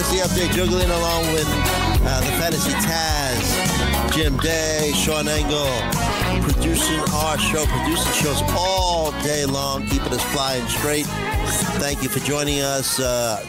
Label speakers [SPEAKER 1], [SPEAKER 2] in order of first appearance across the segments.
[SPEAKER 1] Fantasy Update. Juggling along with uh, the Fantasy Taz, Jim Day, Sean Engel, producing our show, producing shows all day long, keeping us flying straight. Thank you for joining us. Uh,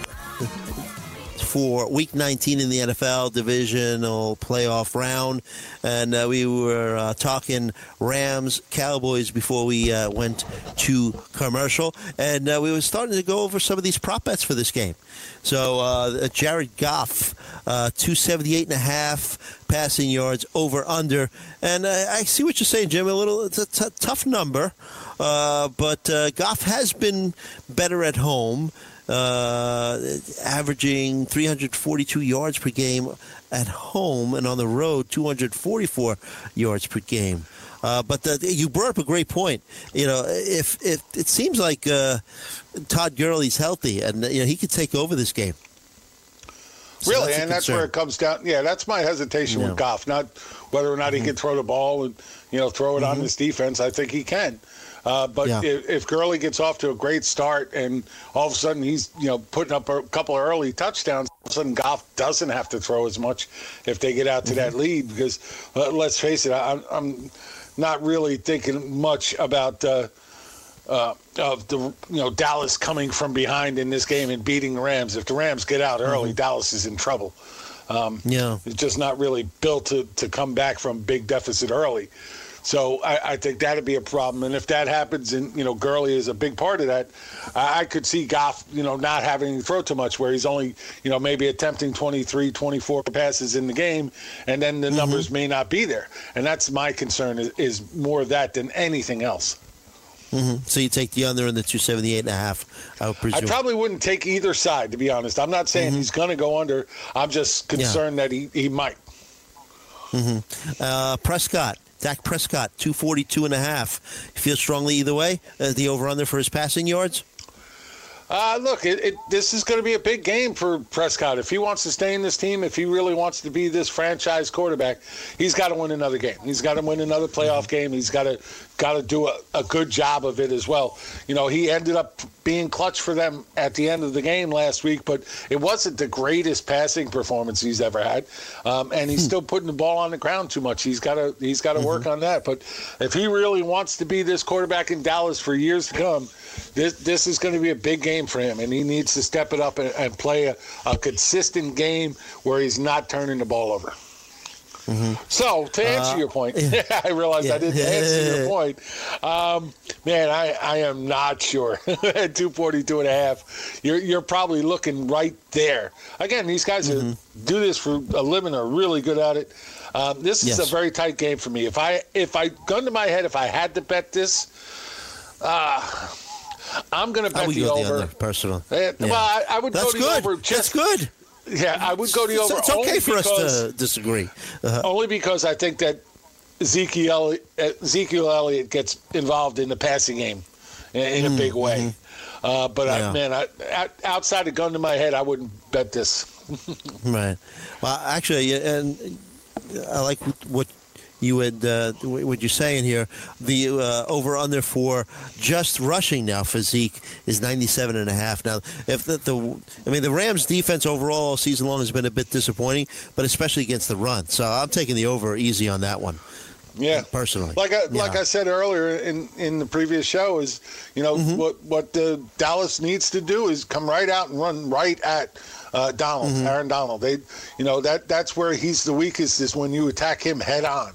[SPEAKER 1] for week 19 in the NFL divisional playoff round. And uh, we were uh, talking Rams Cowboys before we uh, went to commercial. And uh, we were starting to go over some of these prop bets for this game. So uh, Jared Goff, uh, 278 and a half passing yards over under. And I see what you're saying, Jim. A little, it's a t- tough number. But Goff has been better at home uh, averaging 342 yards per game at home, and on the road 244 yards per game. Uh, but the, you brought up a great point. You know, if if it seems like uh, Todd Gurley's healthy, and you know he could take over this game. So
[SPEAKER 2] really,
[SPEAKER 1] that's
[SPEAKER 2] and that's where it comes down. Yeah, that's my hesitation
[SPEAKER 1] Yeah.
[SPEAKER 2] with Goff. Not whether or not
[SPEAKER 1] Mm-hmm.
[SPEAKER 2] he can throw the ball and you know throw it on this defense. I think he can. Uh, but
[SPEAKER 1] Yeah.
[SPEAKER 2] if, if Gurley gets off to a great start and all of a sudden he's you know putting up a couple of early touchdowns, all of a sudden Goff doesn't have to throw as much if they get out to that
[SPEAKER 1] Mm-hmm.
[SPEAKER 2] lead. Because uh, let's face it, I, I'm, I'm not really thinking much about. Uh, uh, of the you know Dallas coming from behind in this game and beating the Rams. If the Rams get out early,
[SPEAKER 1] Mm-hmm.
[SPEAKER 2] Dallas is in trouble. Um,
[SPEAKER 1] Yeah.
[SPEAKER 2] It's just not really built to, to come back from big deficit early. So I, I think that'd be a problem. And if that happens, and you know Gurley is a big part of that, I, I could see Goff, you know, not having to throw too much, where he's only, you know, maybe attempting 23, 24 passes in the game, and then the
[SPEAKER 1] Mm-hmm.
[SPEAKER 2] numbers may not be there. And that's my concern is, is more of that than anything else.
[SPEAKER 1] So you take the under in the 278 and a half, I would
[SPEAKER 2] I probably wouldn't take either side, to be honest. I'm not saying he's going to go under. I'm just concerned that he, he might.
[SPEAKER 1] uh, Prescott, Dak Prescott, 242 and a half. Feel strongly either way? Uh, the over under for his passing yards?
[SPEAKER 2] Uh, look, it, it, this is going to be a big game for Prescott. If he wants to stay in this team, if he really wants to be this franchise quarterback, he's got to win another game. He's got to win another playoff game. He's got to got to do a, a good job of it as well. You know, he ended up being clutch for them at the end of the game last week, but it wasn't the greatest passing performance he's ever had, um, and he's still putting the ball on the ground too much. He's got to he's got to work on that. But if he really wants to be this quarterback in Dallas for years to come, this this is going to be a big game for him, and he needs to step it up and, and play a, a consistent game where he's not turning the ball over. So to answer your point, I realized I didn't answer your point. Um, man, I, I am not sure. At 242 and a half, you're, you're probably looking right there. Again, these guys who do this for a living are really good at it. Um, this is
[SPEAKER 1] Yes.
[SPEAKER 2] a very tight game for me. If I if I gun to my head, if I had to bet this, uh, I'm going to bet the
[SPEAKER 1] the
[SPEAKER 2] over.
[SPEAKER 1] under, personally.
[SPEAKER 2] Eh,
[SPEAKER 1] Yeah.
[SPEAKER 2] Well, I, I would
[SPEAKER 1] That's
[SPEAKER 2] go the
[SPEAKER 1] good.
[SPEAKER 2] over.
[SPEAKER 1] That's
[SPEAKER 2] Just,
[SPEAKER 1] good.
[SPEAKER 2] Yeah, I would go the over.
[SPEAKER 1] it's okay for us to disagree. Uh,
[SPEAKER 2] only because I think that Ezekiel Ezekiel Elliott gets involved in the passing game in, in a big way. Uh, but
[SPEAKER 1] Mm-hmm. Yeah.
[SPEAKER 2] I, man, I, out- outside a gun to my head, I wouldn't bet this.
[SPEAKER 1] Right. Well, actually, and I like what you would uh, what you're saying here. The uh, over under for just rushing now for Zeke is 97 and a half. Now, if the, the I mean the Rams defense overall all season long has been a bit disappointing, but especially against the run. So I'm taking the over easy on that one.
[SPEAKER 2] Yeah,
[SPEAKER 1] personally,
[SPEAKER 2] like I,
[SPEAKER 1] Yeah.
[SPEAKER 2] like I said earlier in, in the previous show, is you know
[SPEAKER 1] Mm-hmm.
[SPEAKER 2] what what uh, Dallas needs to do is come right out and run right at uh, Donald,
[SPEAKER 1] Mm-hmm.
[SPEAKER 2] Aaron Donald. They, you know that that's where he's the weakest is when you attack him head on.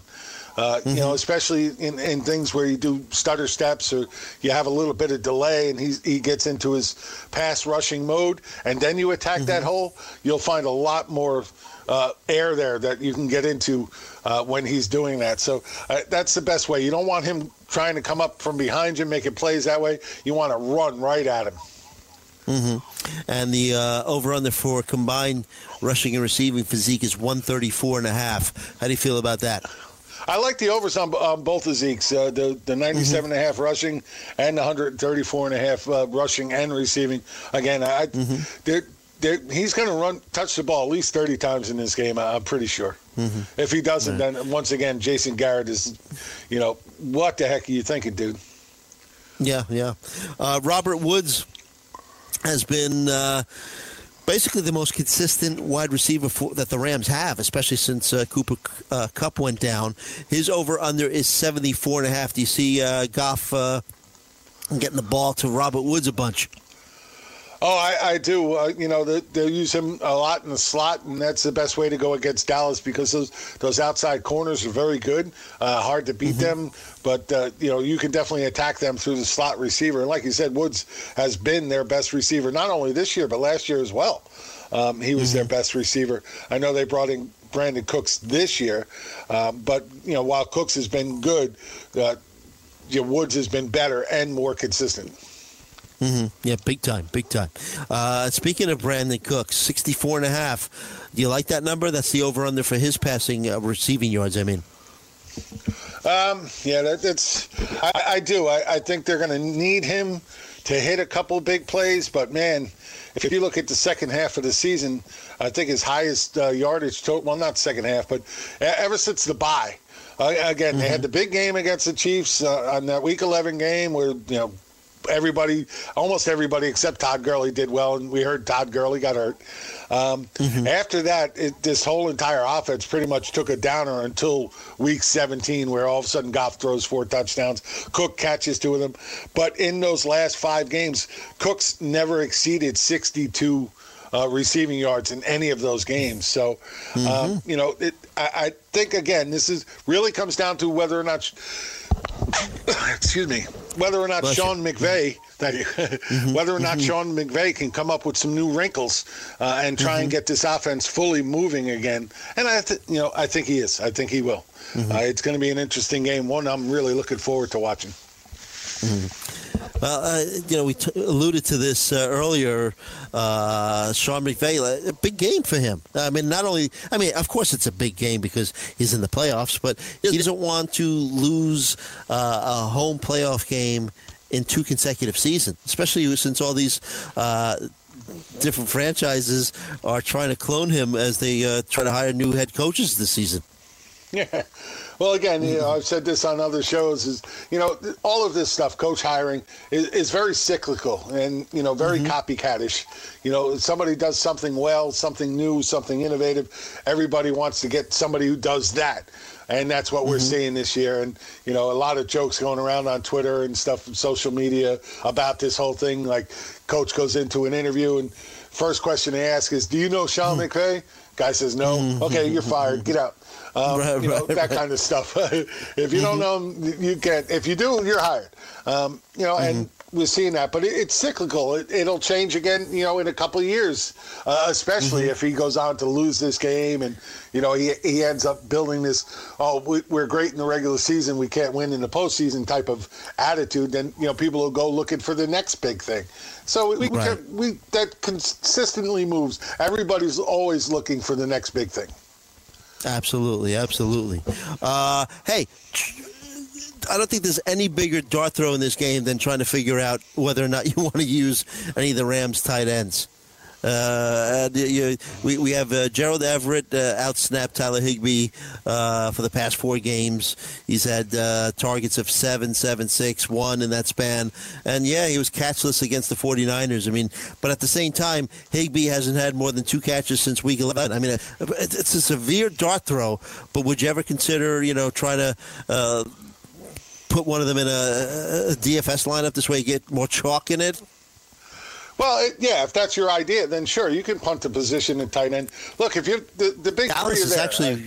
[SPEAKER 2] Uh, You
[SPEAKER 1] Mm-hmm.
[SPEAKER 2] know, especially in, in things where you do stutter steps or you have a little bit of delay, and he's, he gets into his pass rushing mode, and then you attack that
[SPEAKER 1] Mm-hmm.
[SPEAKER 2] hole. You'll find a lot more uh, air there that you can get into uh, when he's doing that. So uh, that's the best way. You don't want him trying to come up from behind you, making plays that way. You want to run right at him. Mm-hmm.
[SPEAKER 1] And the uh, over under for combined rushing and receiving for Zeke is 134 and a half. How do you feel about that?
[SPEAKER 2] I like the overs on, on both of Zeke's, uh, the the 97 and a half rushing and the 134 and a half uh, rushing and receiving. Again, I, they're, they're, he's going to run touch the ball at least 30 times in this game. I'm pretty sure. If he doesn't, then once again, Jason Garrett is, you know, what the heck are you thinking, dude?
[SPEAKER 1] Yeah, yeah. Uh, Robert Woods has been uh, basically the most consistent wide receiver for, that the Rams have, especially since uh, Cooper uh, Kupp went down. His over under is 74 and a half. Do you see uh, Goff uh, getting the ball to Robert Woods a bunch?
[SPEAKER 2] Oh, I, I do. Uh, you know, they, they use him a lot in the slot, and that's the best way to go against Dallas because those those outside corners are very good. Uh, hard to beat them, but uh, you know you can definitely attack them through the slot receiver. And like you said, Woods has been their best receiver not only this year but last year as well. Um, he was their best receiver. I know they brought in Brandin Cooks this year, um, but you know while Cooks has been good, uh, you know, Woods has been better and more consistent.
[SPEAKER 1] Hmm Yeah, big time, big time. Uh, speaking of Brandin Cooks, 64 and a half. Do you like that number? That's the over under for his passing uh, receiving yards, I mean.
[SPEAKER 2] Um, yeah, that, that's I, I do. I, I think they're going to need him to hit a couple big plays. But man, if you look at the second half of the season, I think his highest uh, yardage total. Well, not second half, but ever since the bye. Uh, again, they had the big game against the Chiefs uh, on that Week 11 game where you know everybody, almost everybody except Todd Gurley did well, and we heard Todd Gurley got hurt. Um, After that, it, this whole entire offense pretty much took a downer until Week 17, where all of a sudden Goff throws four touchdowns, Cook catches two of them. But in those last five games, Cook's never exceeded 62 uh, receiving yards in any of those games. So, um, you know, it, I, I think again, this is really comes down to whether or not, excuse me, whether or not
[SPEAKER 1] Bless you.
[SPEAKER 2] Sean McVay, thank you, whether or not Sean McVay can come up with some new wrinkles uh, and try and get this offense fully moving again. And I, th- you know, I think he is. I think he will. Uh, it's going to be an interesting game. One I'm really looking forward to watching.
[SPEAKER 1] Well, uh, you know, we t- alluded to this uh, earlier. Uh, Sean McVay, a big game for him. I mean, not only, I mean, of course, it's a big game because he's in the playoffs, but he doesn't want to lose uh, a home playoff game in two consecutive seasons, especially since all these. Uh, Different franchises are trying to clone him as they uh, try to hire new head coaches this season.
[SPEAKER 2] Yeah. Well, again, you know, I've said this on other shows. Is you know, all of this stuff, coach hiring, is, is very cyclical and you know very mm-hmm. copycatish. You know, somebody does something well, something new, something innovative. Everybody wants to get somebody who does that, and that's what we're mm-hmm. seeing this year. And you know, a lot of jokes going around on Twitter and stuff, social media about this whole thing. Like, coach goes into an interview and first question they ask is, "Do you know Sean mm. McVay?" Guy says, "No." Mm. Okay, you're fired. Get out. Um,
[SPEAKER 1] Right,
[SPEAKER 2] you know,
[SPEAKER 1] right,
[SPEAKER 2] that
[SPEAKER 1] right.
[SPEAKER 2] kind of stuff. if you don't know him, you can't. If you do, you're hired. Um, you know, and we're seeing that, but it, it's cyclical. It, it'll change again. You know, in a couple of years, uh, especially if he goes on to lose this game, and you know he he ends up building this. Oh, we, we're great in the regular season. We can't win in the postseason type of attitude. Then you know people will go looking for the next big thing. So we, we,
[SPEAKER 1] Right.
[SPEAKER 2] can, we that consistently moves. Everybody's always looking for the next big thing.
[SPEAKER 1] Absolutely, absolutely. Uh, hey, I don't think there's any bigger dart throw in this game than trying to figure out whether or not you want to use any of the Rams tight ends. Uh, and, you, we, we have uh, Gerald Everett uh, outsnapped Tyler Higbee uh, for the past four games. He's had uh, targets of seven, seven, six, one in that span. And yeah, he was catchless against the 49ers. I mean, but at the same time, Higbee hasn't had more than two catches since week 11. I mean, uh, it's a severe dart throw, but would you ever consider, you know, trying to. Uh, Put one of them in a, a DFS lineup this way, get more chalk in it.
[SPEAKER 2] Well, it, yeah, if that's your idea, then sure, you can punt the position at tight end. Look, if you the, the big
[SPEAKER 1] Dallas
[SPEAKER 2] three
[SPEAKER 1] is
[SPEAKER 2] there,
[SPEAKER 1] actually,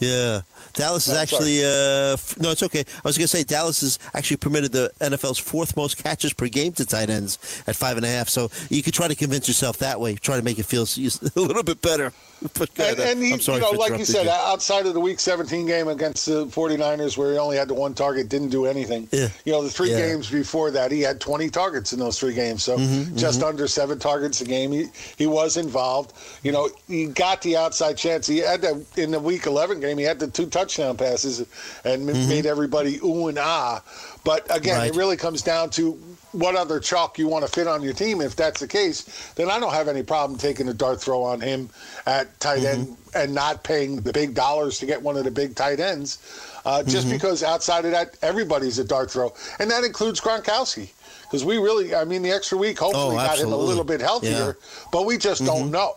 [SPEAKER 1] yeah. Dallas is actually uh, f- no, it's okay. I was going to say Dallas is actually permitted the NFL's fourth most catches per game to tight ends at five and a half. So you could try to convince yourself that way, try to make it feel a little bit better. But,
[SPEAKER 2] And, and he,
[SPEAKER 1] I'm sorry
[SPEAKER 2] you know, like you said, outside of the Week 17 game against the 49ers, where he only had the one target, didn't do anything.
[SPEAKER 1] Yeah.
[SPEAKER 2] You know, the three
[SPEAKER 1] Yeah.
[SPEAKER 2] games before that, he had 20 targets in those three games, so
[SPEAKER 1] Mm-hmm,
[SPEAKER 2] just under seven targets a game. He he was involved. You know, he got the outside chance. He had that in the Week 11 game. He had the two touchdown passes and made everybody ooh and ah. But again,
[SPEAKER 1] Mm-hmm. Right.
[SPEAKER 2] it really comes down to what other chalk you want to fit on your team. If that's the case, then I don't have any problem taking a dart throw on him at tight end and not paying the big dollars to get one of the big tight ends. Uh, just because outside of that, everybody's a dart throw, and that includes Gronkowski. Because we really, I mean, the extra week hopefully
[SPEAKER 1] Oh,
[SPEAKER 2] got him a little bit healthier, but we just don't know.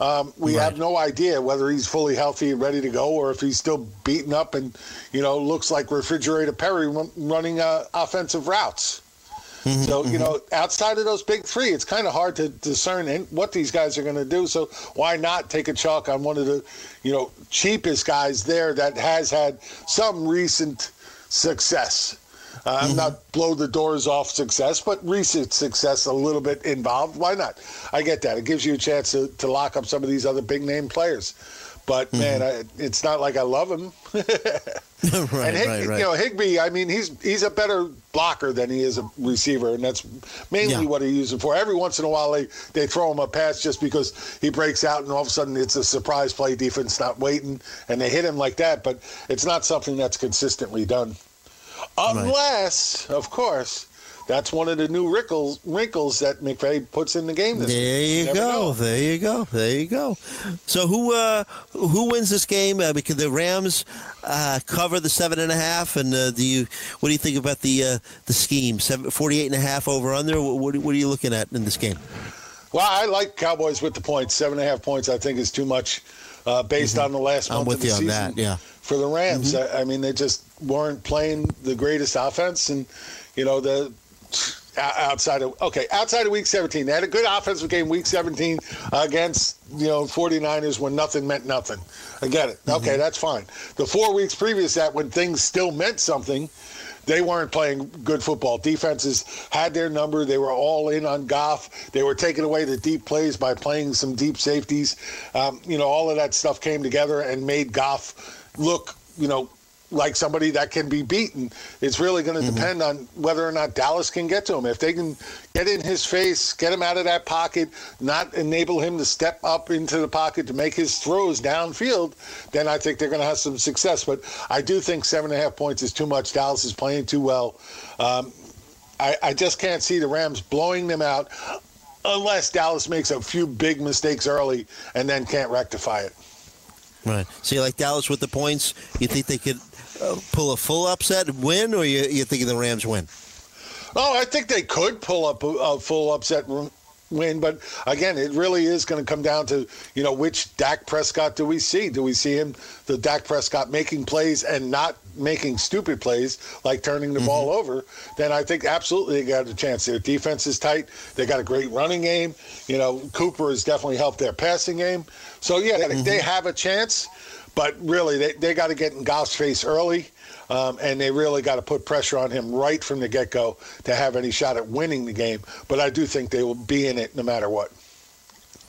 [SPEAKER 2] Um, we have no idea whether he's fully healthy and ready to go, or if he's still beaten up and you know looks like refrigerator Perry run- running uh, offensive routes. So you know, outside of those big three, it's kind of hard to discern what these guys are going to do. So why not take a chalk on one of the, you know, cheapest guys there that has had some recent success. Uh, I'm not blow the doors off success, but recent success a little bit involved. Why not? I get that. It gives you a chance to, to lock up some of these other big name players. But man, I, it's not like I love him.
[SPEAKER 1] right,
[SPEAKER 2] and Hig,
[SPEAKER 1] right, right.
[SPEAKER 2] you know Higbee, I mean, he's he's a better blocker than he is a receiver, and that's mainly
[SPEAKER 1] Yeah.
[SPEAKER 2] what he uses for. Every once in a while, they they throw him a pass just because he breaks out, and all of a sudden it's a surprise play. Defense not waiting, and they hit him like that. But it's not something that's consistently done, unless, of course. That's one of the new wrinkles wrinkles that McVay puts in the game. This
[SPEAKER 1] There you go. There you go. There you go. So who uh, who wins this game? Uh, because the Rams uh, cover the seven and a half, and uh, do you what do you think about the uh, the scheme? Seven, 48 and a half over under. What, what, what are you looking at in this game?
[SPEAKER 2] Well, I like Cowboys with the points. Seven and a half points, I think, is too much uh, based on the last
[SPEAKER 1] Mm-hmm. I'm
[SPEAKER 2] month
[SPEAKER 1] with
[SPEAKER 2] of the
[SPEAKER 1] you on
[SPEAKER 2] season
[SPEAKER 1] that, yeah.
[SPEAKER 2] For the Rams,
[SPEAKER 1] Mm-hmm.
[SPEAKER 2] I, I mean, they just weren't playing the greatest offense, and you know the outside of okay outside of week 17 they had a good offensive game week 17 against you know 49ers when nothing meant nothing i get it
[SPEAKER 1] Mm-hmm.
[SPEAKER 2] okay that's fine the four weeks previous that when things still meant something they weren't playing good football. Defenses had their number. They were all in on Goff. They were taking away the deep plays by playing some deep safeties. Um, you know, all of that stuff came together and made Goff look, you know, like somebody that can be beaten. It's really going to depend on whether or not Dallas can get to him. If they can get in his face, get him out of that pocket, not enable him to step up into the pocket to make his throws downfield, then I think they're going to have some success. But I do think seven and a half points is too much. Dallas is playing too well. Um, I, I just can't see the Rams blowing them out unless Dallas makes a few big mistakes early and then can't rectify it.
[SPEAKER 1] Right. So you like Dallas with the points? You think they could uh, pull a full upset win, or you you thinking the Rams win?
[SPEAKER 2] Oh, I think they could pull up a, a full upset win, but again, it really is going to come down to you know which Dak Prescott do we see? Do we see him, the Dak Prescott, making plays and not making stupid plays like turning the ball over? Then I think absolutely they got a chance. Their defense is tight. They got a great running game. You know, Cooper has definitely helped their passing game. So yeah, they- they have a chance. But really, they, they got to get in Goff's face early, um, and they really got to put pressure on him right from the get go to have any shot at winning the game. But I do think they will be in it no matter what.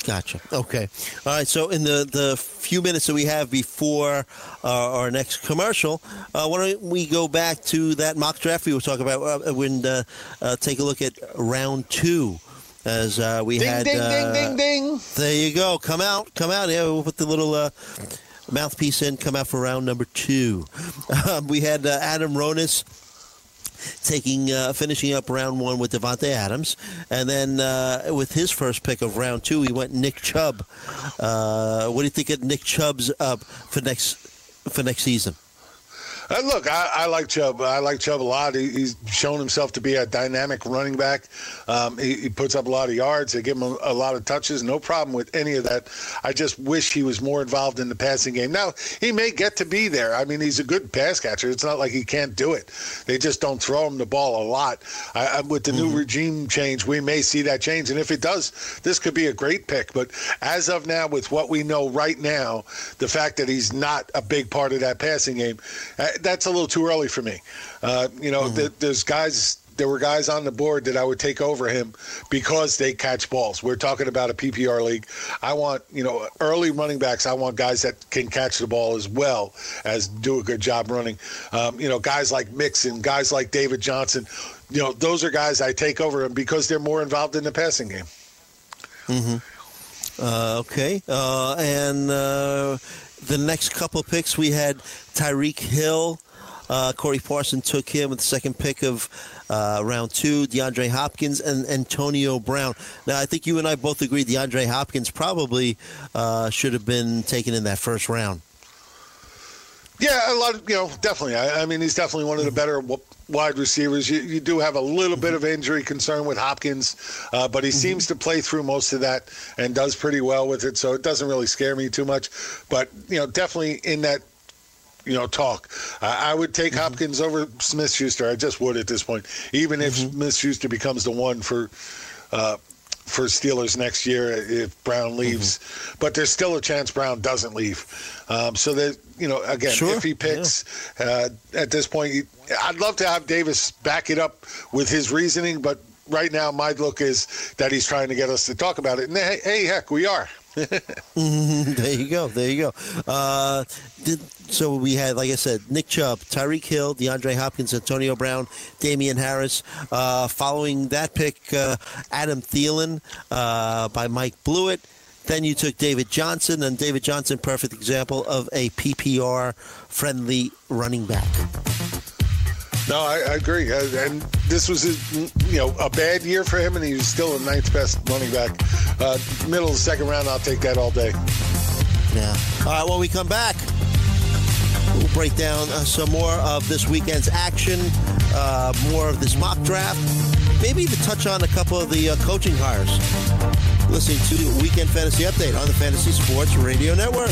[SPEAKER 1] Gotcha. Okay. All right. So in the, the few minutes that we have before uh, our next commercial, uh, why don't we go back to that mock draft we were talking about uh, when uh, uh, take a look at round two. As uh, we
[SPEAKER 2] Ding,
[SPEAKER 1] had,
[SPEAKER 2] ding, ding, ding, ding.
[SPEAKER 1] There you go. Come out. Come out. Yeah, we'll put the little uh, mouthpiece in. Come out for round number two. Um, we had uh, Adam Ronis taking uh, finishing up round one with Davante Adams, and then uh, with his first pick of round two, he went Nick Chubb. Uh, what do you think of Nick Chubb's up for next for next season?
[SPEAKER 2] Uh, look, I, I like Chubb. I like Chubb a lot. He, he's shown himself to be a dynamic running back. Um, he, he puts up a lot of yards. They give him a, a lot of touches. No problem with any of that. I just wish he was more involved in the passing game. Now he may get to be there. I mean, he's a good pass catcher. It's not like he can't do it. They just don't throw him the ball a lot. I, I, with the new regime change, we may see that change. And if it does, this could be a great pick. But as of now, with what we know right now, the fact that he's not a big part of that passing game, uh, that's a little too early for me. Uh, you know, th- there's guys. There were guys on the board that I would take over him because they catch balls. We're talking about a PPR league. I want, you know, early running backs. I want guys that can catch the ball as well as do a good job running. Um, you know, guys like Mixon, guys like David Johnson. You know, those are guys I take over him because they're more involved in the passing game.
[SPEAKER 1] Uh, okay. Uh, and uh, the next couple picks, we had Tyreek Hill. Uh, Corey Parson took him with the second pick of uh, round two. DeAndre Hopkins and Antonio Brown. Now, I think you and I both agree DeAndre Hopkins probably uh, should have been taken in that first round.
[SPEAKER 2] Yeah, a lot of, you know, definitely. I, I mean, he's definitely one of the mm-hmm. better w- wide receivers. You, you do have a little bit of mm-hmm. injury concern with Hopkins, uh, but he mm-hmm. seems to play through most of that and does pretty well with it. So it doesn't really scare me too much. But, you know, definitely in that, you know, talk, I I would take Hopkins over Smith Schuster. I just would at this point, even if Smith Schuster becomes the one for. Uh, for Steelers next year if Brown leaves, but there's still a chance Brown doesn't leave. Um, so that you know, again,
[SPEAKER 1] Sure,
[SPEAKER 2] if he picks uh, at this point, I'd love to have Davis back it up with his reasoning, but right now my look is that he's trying to get us to talk about it. And hey, hey heck, we are.
[SPEAKER 1] there you go. There you go. Uh, did, so we had, like I said, Nick Chubb, Tyreek Hill, DeAndre Hopkins, Antonio Brown, Damian Harris. Uh, following that pick, uh, Adam Thielen uh, by Mike Blewett. Then you took David Johnson, and David Johnson, perfect example of a PPR friendly running back.
[SPEAKER 2] No, I, I agree. Uh, And this was, his, you know, a bad year for him, and he was still the ninth best running back. Uh, middle of the second round, I'll take that all day.
[SPEAKER 1] Yeah. All right, when we come back, we'll break down uh, some more of this weekend's action, uh, more of this mock draft, maybe even touch on a couple of the uh, coaching hires. Listening to Weekend Fantasy Update on the Fantasy Sports Radio Network.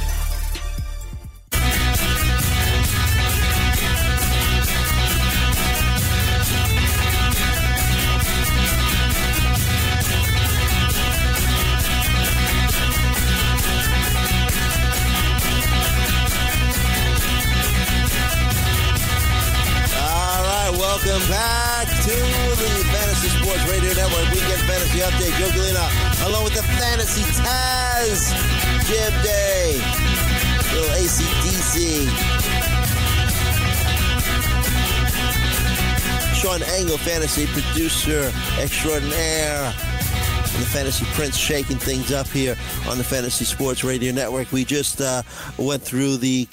[SPEAKER 1] Galena, along with the Fantasy Taz, Jim Day, little ACDC. Sean Engel, fantasy producer extraordinaire. The Fantasy Prince shaking things up here on the Fantasy Sports Radio Network. We just uh, went through the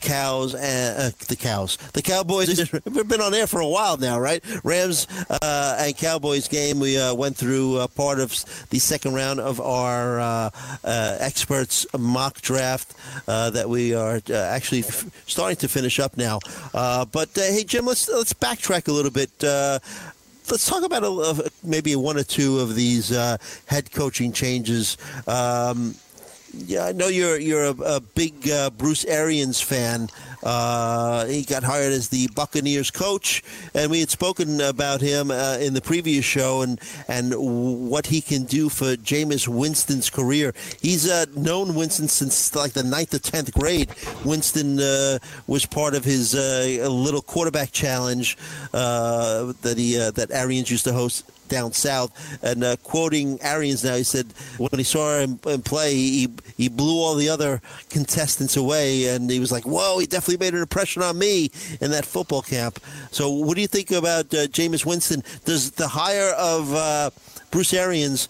[SPEAKER 1] cows and uh, the cows, the Cowboys. We've been on air for a while now, right? Rams uh, and Cowboys game. We uh, went through uh, part of the second round of our uh, uh, experts mock draft uh, that we are actually f- starting to finish up now. Uh, but hey, Jim, let's let's backtrack a little bit. Uh, let's talk about a- maybe one or two of these uh, head coaching changes. Um, yeah, I know you're you're a, a big uh, Bruce Arians fan. Uh, he got hired as the Buccaneers coach, and we had spoken about him uh, in the previous show and and what he can do for Jameis Winston's career. He's uh, known Winston since like the ninth or tenth grade. Winston uh, was part of his uh, little quarterback challenge that he that Arians used to host down south. And uh, quoting Arians now, he said when he saw him, play, he he blew all the other contestants away, and he was like, "Whoa, he definitely made an impression on me in that football camp." So, what do you think about uh, Jameis Winston? Does the hire of uh, Bruce Arians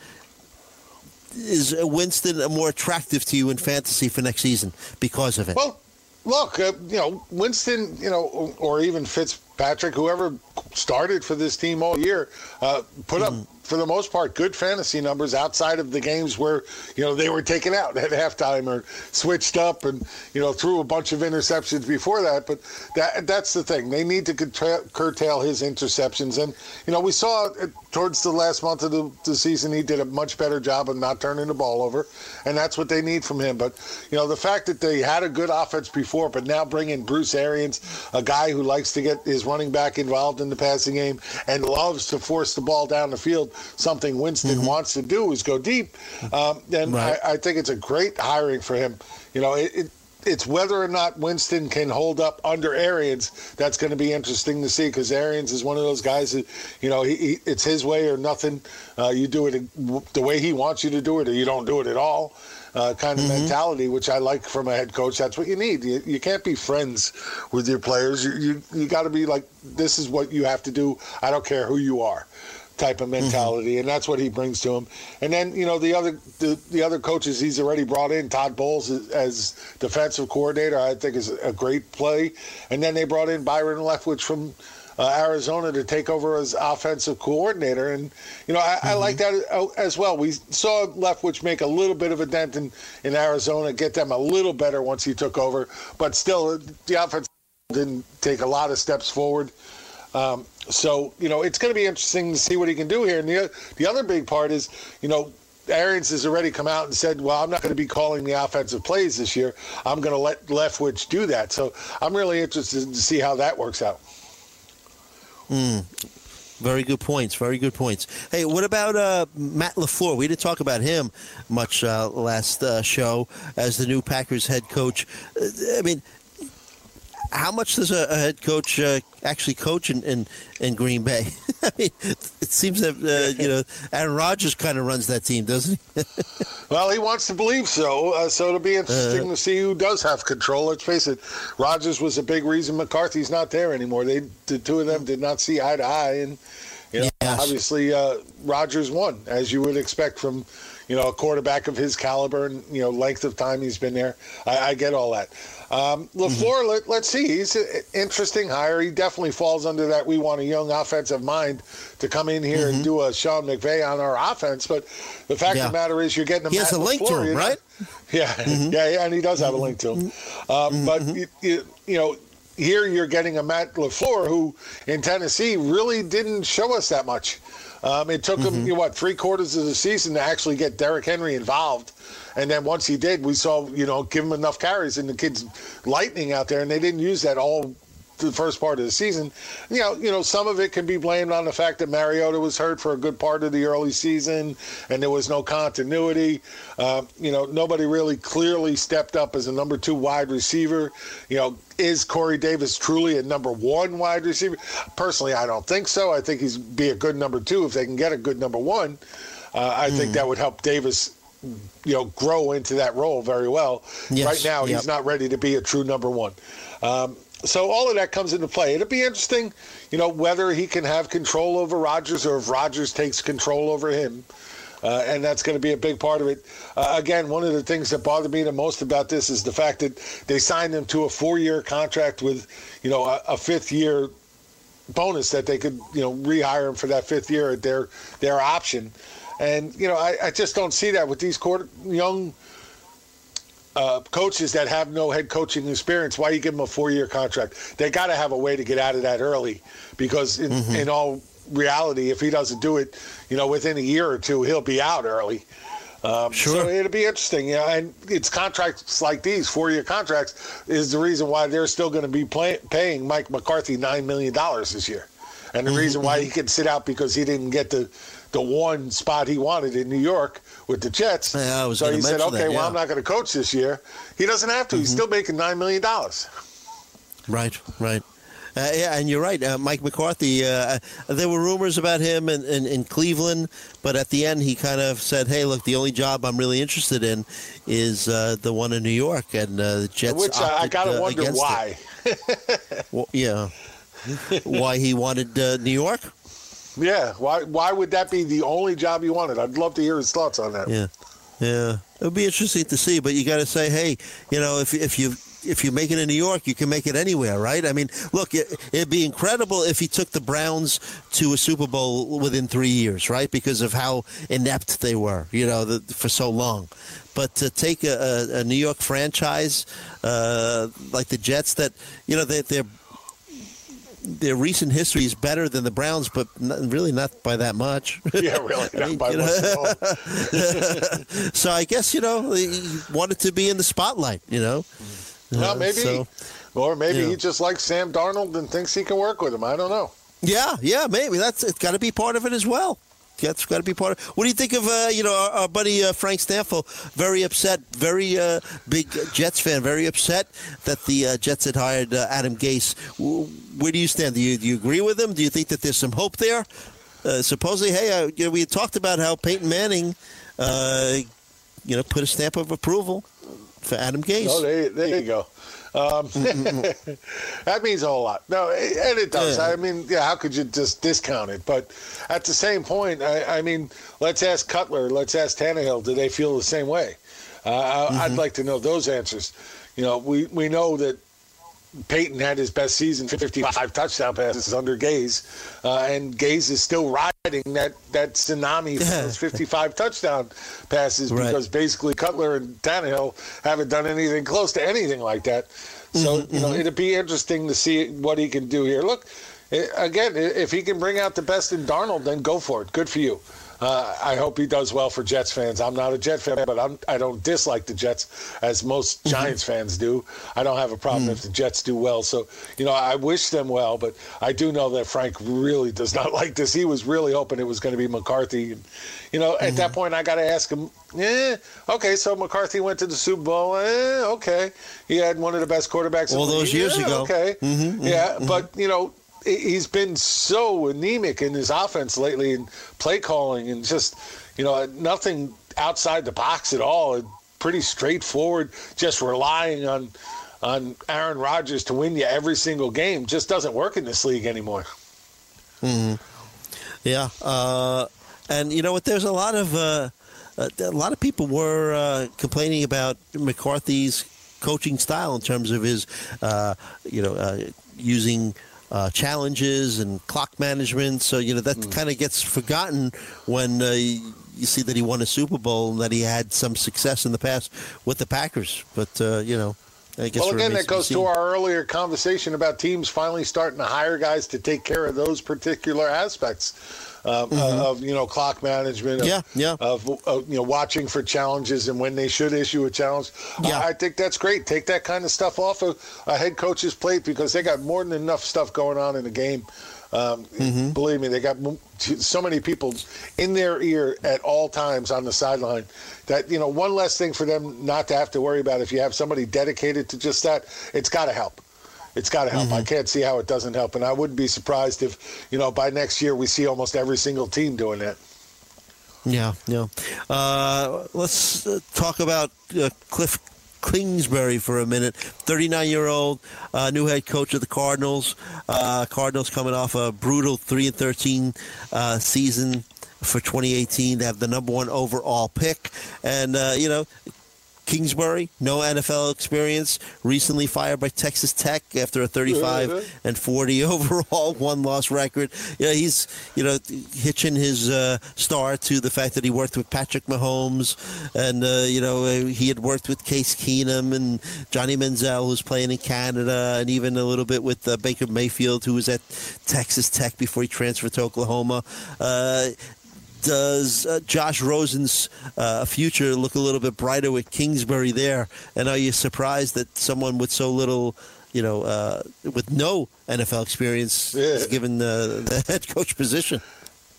[SPEAKER 1] is Winston more attractive to you in fantasy for next season because of it?
[SPEAKER 2] Well, look, uh, you know, Winston, you know, or even Fitzpatrick, whoever started for this team all year, uh, put up for the most part good fantasy numbers outside of the games where you know they were taken out at halftime or switched up and you know threw a bunch of interceptions before that. But that that's the thing; they need to curtail, his interceptions. And you know, we saw towards the last month of the, the season he did a much better job of not turning the ball over, and that's what they need from him. But you know, the fact that they had a good offense before, but now bring in Bruce Arians, a guy who likes to get his running back involved in the passing game and loves to force the ball down the field, something Winston wants to do is go deep. Um, and
[SPEAKER 1] Right.
[SPEAKER 2] I, I think it's a great hiring for him. You know, it, it it's whether or not Winston can hold up under Arians that's going to be interesting to see because Arians is one of those guys that, you know, he, he, it's his way or nothing. Uh, you do it the way he wants you to do it, or you don't do it at all. Uh, kind of mentality, which I like from a head coach. That's what you need. You, you can't be friends with your players. You you, you got to be like, this is what you have to do. I don't care who you are type of mentality, and that's what he brings to him. And then you know the other the, the other coaches he's already brought in. Todd Bowles as, as defensive coordinator, I think is a great play. And then they brought in Byron Leftwich from. Uh, Arizona to take over as offensive coordinator, and you know I, I like that uh, as well. We saw Leftwich make a little bit of a dent in, in Arizona, get them a little better once he took over, but still the offense didn't take a lot of steps forward. Um, so you know it's going to be interesting to see what he can do here. And the the other big part is you know. Arians has already come out and said, "Well, I'm not going to be calling the offensive plays this year. I'm going to let Leftwich do that." So I'm really interested to see how that works out.
[SPEAKER 1] Very good points. Very good points. Hey, what about uh, Matt LaFleur? We didn't talk about him much uh, last uh, show as the new Packers head coach. Uh, I mean, how much does a, a head coach uh, actually coach in, in, in Green Bay? I mean, it seems that uh, you know Aaron Rodgers kind of runs that team, doesn't he?
[SPEAKER 2] Well, he wants to believe so. Uh, so it'll be interesting to see who does have control. Let's face it, Rodgers was a big reason McCarthy's not there anymore. They, the two of them, did not see eye to eye, and you know,
[SPEAKER 1] Yes.
[SPEAKER 2] obviously, uh, Rodgers won, as you would expect from you know a quarterback of his caliber and you know length of time he's been there. I, I get all that. Um, LaFleur, mm-hmm. let, let's see. He's an interesting hire. He definitely falls under that. We want a young offensive mind to come in here and mm-hmm. do a Sean McVay on our offense. But the fact
[SPEAKER 1] Yeah.
[SPEAKER 2] of the matter is, you're getting a
[SPEAKER 1] He has
[SPEAKER 2] Matt
[SPEAKER 1] a link to
[SPEAKER 2] LaFleur,
[SPEAKER 1] him, right?
[SPEAKER 2] yeah, mm-hmm. yeah, yeah, and he does have a link to him. Um, but you, you, you know, here you're getting a Matt LaFleur who in Tennessee really didn't show us that much. Um, it took him, you know, what, three quarters of the season to actually get Derrick Henry involved. And then once he did, we saw, you know, give him enough carries and the kids lightning out there, and they didn't use that all the first part of the season. You know, you know, some of it can be blamed on the fact that Mariota was hurt for a good part of the early season, and there was no continuity. Uh, you know, nobody really clearly stepped up as a number two wide receiver. You know, is Corey Davis truly a number one wide receiver? Personally, I don't think so. I think he's be a good number two if they can get a good number one. Uh, I think that would help Davis you know, grow into that role very well.
[SPEAKER 1] Yes,
[SPEAKER 2] Right now,
[SPEAKER 1] yep.
[SPEAKER 2] he's not ready to be a true number one. Um, so all of that comes into play. It'll be interesting, you know, whether he can have control over Rodgers or if Rodgers takes control over him. Uh, and that's going to be a big part of it. Uh, again, one of the things that bothered me the most about this is the fact that they signed him to a four-year contract with, you know, a, a fifth-year bonus that they could, you know, rehire him for that fifth year at their their option. And you know, I, I just don't see that with these quarter, young uh, coaches that have no head coaching experience. Why you give them a four-year contract? They got to have a way to get out of that early, because in, in all reality, if he doesn't do it, you know, within a year or two, he'll be out early. Um,
[SPEAKER 1] Sure.
[SPEAKER 2] So it'll be interesting. Yeah, and it's contracts like these, four-year contracts, is the reason why they're still going to be play, paying Mike McCarthy nine million dollars this year, and the mm-hmm, reason why he mm-hmm. can sit out because he didn't get the the one spot he wanted in New York with the Jets.
[SPEAKER 1] Yeah, I was
[SPEAKER 2] so he said, "Okay,
[SPEAKER 1] that,
[SPEAKER 2] well. I'm not going to coach this year." He doesn't have to. He's mm-hmm. still making nine million dollars.
[SPEAKER 1] Right, right. Uh, yeah, and you're right. Uh, Mike McCarthy, uh, there were rumors about him in, in, in Cleveland, but at the end he kind of said, hey, look, the only job I'm really interested in is uh, the one in New York. And uh, the Jets
[SPEAKER 2] Which I, I
[SPEAKER 1] opted,
[SPEAKER 2] got to
[SPEAKER 1] uh,
[SPEAKER 2] wonder why.
[SPEAKER 1] Well, yeah. why he wanted uh, New York?
[SPEAKER 2] Yeah, why? Why would that be the only job you wanted? I'd love to hear his thoughts on that.
[SPEAKER 1] Yeah, yeah. It would be interesting to see, but you got to say, hey, you know, if if you if you make it in New York, you can make it anywhere, right? I mean, look, it, it'd be incredible if he took the Browns to a Super Bowl within three years, right? Because of how inept they were, you know, the, for so long. But to take a, a, a New York franchise uh, like the Jets, that you know, they, they're their recent history is better than the Browns, but not, really not by that much.
[SPEAKER 2] Yeah, really.
[SPEAKER 1] I
[SPEAKER 2] not
[SPEAKER 1] mean,
[SPEAKER 2] by
[SPEAKER 1] you
[SPEAKER 2] much
[SPEAKER 1] know,
[SPEAKER 2] at all.
[SPEAKER 1] so I guess you know he wanted to be in the spotlight. You know,
[SPEAKER 2] Well,
[SPEAKER 1] Uh,
[SPEAKER 2] maybe,
[SPEAKER 1] so-
[SPEAKER 2] or maybe
[SPEAKER 1] yeah.
[SPEAKER 2] he just likes Sam Darnold and thinks he can work with him. I don't know.
[SPEAKER 1] yeah, yeah, maybe that's it's got to be part of it as well. That's got to be part of. What do you think of uh, you know our, our buddy uh, Frank Stanfield? Very upset, very uh, big Jets fan. Very upset that the uh, Jets had hired uh, Adam Gase. Where do you stand? Do you do you agree with him? Do you think that there's some hope there? Uh, supposedly, hey, uh, you know, we had talked about how Peyton Manning, uh, you know, put a stamp of approval for Adam Gase.
[SPEAKER 2] Oh, there, there you go. Um, that means a whole lot. No, and it does.
[SPEAKER 1] Yeah.
[SPEAKER 2] I mean, yeah, how could you just discount it? But at the same point, I, I mean, let's ask Cutler, let's ask Tannehill, do they feel the same way? Uh, I- I'd like to know those answers. You know, we, we know that Peyton had his best season, 55 touchdown passes under Gase, uh, and Gase is still riding that, that tsunami for those 55 touchdown passes
[SPEAKER 1] Right.
[SPEAKER 2] because basically Cutler and Tannehill haven't done anything close to anything like that. So,
[SPEAKER 1] Mm-hmm,
[SPEAKER 2] you know, it'd be interesting to see what he can do here. Look, eh, again, if he can bring out the best in Darnold, then go for it. Good for you. Uh, I hope he does well for Jets fans. I'm not a Jet fan, but I'm, I don't dislike the Jets as most
[SPEAKER 1] Mm-hmm.
[SPEAKER 2] Giants fans do. I don't have a problem
[SPEAKER 1] Mm.
[SPEAKER 2] if the Jets do well. So, you know, I wish them well, but I do know that Frank really does not like this. He was really hoping it was going to be McCarthy. You know, at
[SPEAKER 1] Mm-hmm.
[SPEAKER 2] that point, I got to ask him, yeah, okay, so McCarthy went to the Super Bowl. Eh, okay. He had one of the best quarterbacks
[SPEAKER 1] All those
[SPEAKER 2] league.
[SPEAKER 1] years
[SPEAKER 2] Yeah,
[SPEAKER 1] ago.
[SPEAKER 2] Okay.
[SPEAKER 1] Mhm,
[SPEAKER 2] yeah, but, you know, he's been so anemic in his offense lately and play calling and just, you know, nothing outside the box at all. Pretty straightforward, just relying on on Aaron Rodgers to win you every single game just doesn't work in this league anymore. Hmm.
[SPEAKER 1] Yeah, uh, and you know what? There's a lot of uh, a lot of people were uh, complaining about McCarthy's coaching style in terms of his, uh, you know, uh, using. Uh, challenges and clock management, so you know that
[SPEAKER 2] Hmm.
[SPEAKER 1] kind of gets forgotten when uh, you see that he won a Super Bowl and that he had some success in the past with the Packers. But uh, you know, I guess
[SPEAKER 2] Well, again, that goes
[SPEAKER 1] be
[SPEAKER 2] to our earlier conversation about teams finally starting to hire guys to take care of those particular aspects um, uh, of you know clock management. Of,
[SPEAKER 1] Mm-hmm. Yeah, yeah.
[SPEAKER 2] Of, of you know watching for challenges and when they should issue a challenge.
[SPEAKER 1] Yeah.
[SPEAKER 2] I, I think that's great. Take that kind of stuff off of a head coach's plate because they got more than enough stuff going on in the game. Um,
[SPEAKER 1] Mm-hmm.
[SPEAKER 2] Believe me, they got so many people in their ear at all times on the sideline that you know one less thing for them not to have to worry about. If you have somebody dedicated to just that, it's got to help. It's got to help. I can't see how it doesn't help, and I wouldn't be surprised if you know by next year we see almost every single team doing that.
[SPEAKER 1] Yeah, yeah. Uh, let's uh, talk about uh, Cliff Kingsbury for a minute. 39 year old uh, new head coach of the Cardinals. Uh, Cardinals coming off a brutal 3 and 13 uh, season for 2018. They have the number one overall pick. And, uh, you know, Kingsbury, no NFL experience, recently fired by Texas Tech after a 35 and 40 overall one loss record. Yeah, he's you know hitching his uh, star to the fact that he worked with Patrick Mahomes, and uh, you know uh, he had worked with Case Keenum and Johnny Manziel, who's playing in Canada, and even a little bit with uh, Baker Mayfield, who was at Texas Tech before he transferred to Oklahoma. Does uh, Josh Rosen's uh, future look a little bit brighter with Kingsbury there? And are you surprised that someone with so little, you know, uh, with no NFL experience is given the, the head coach position?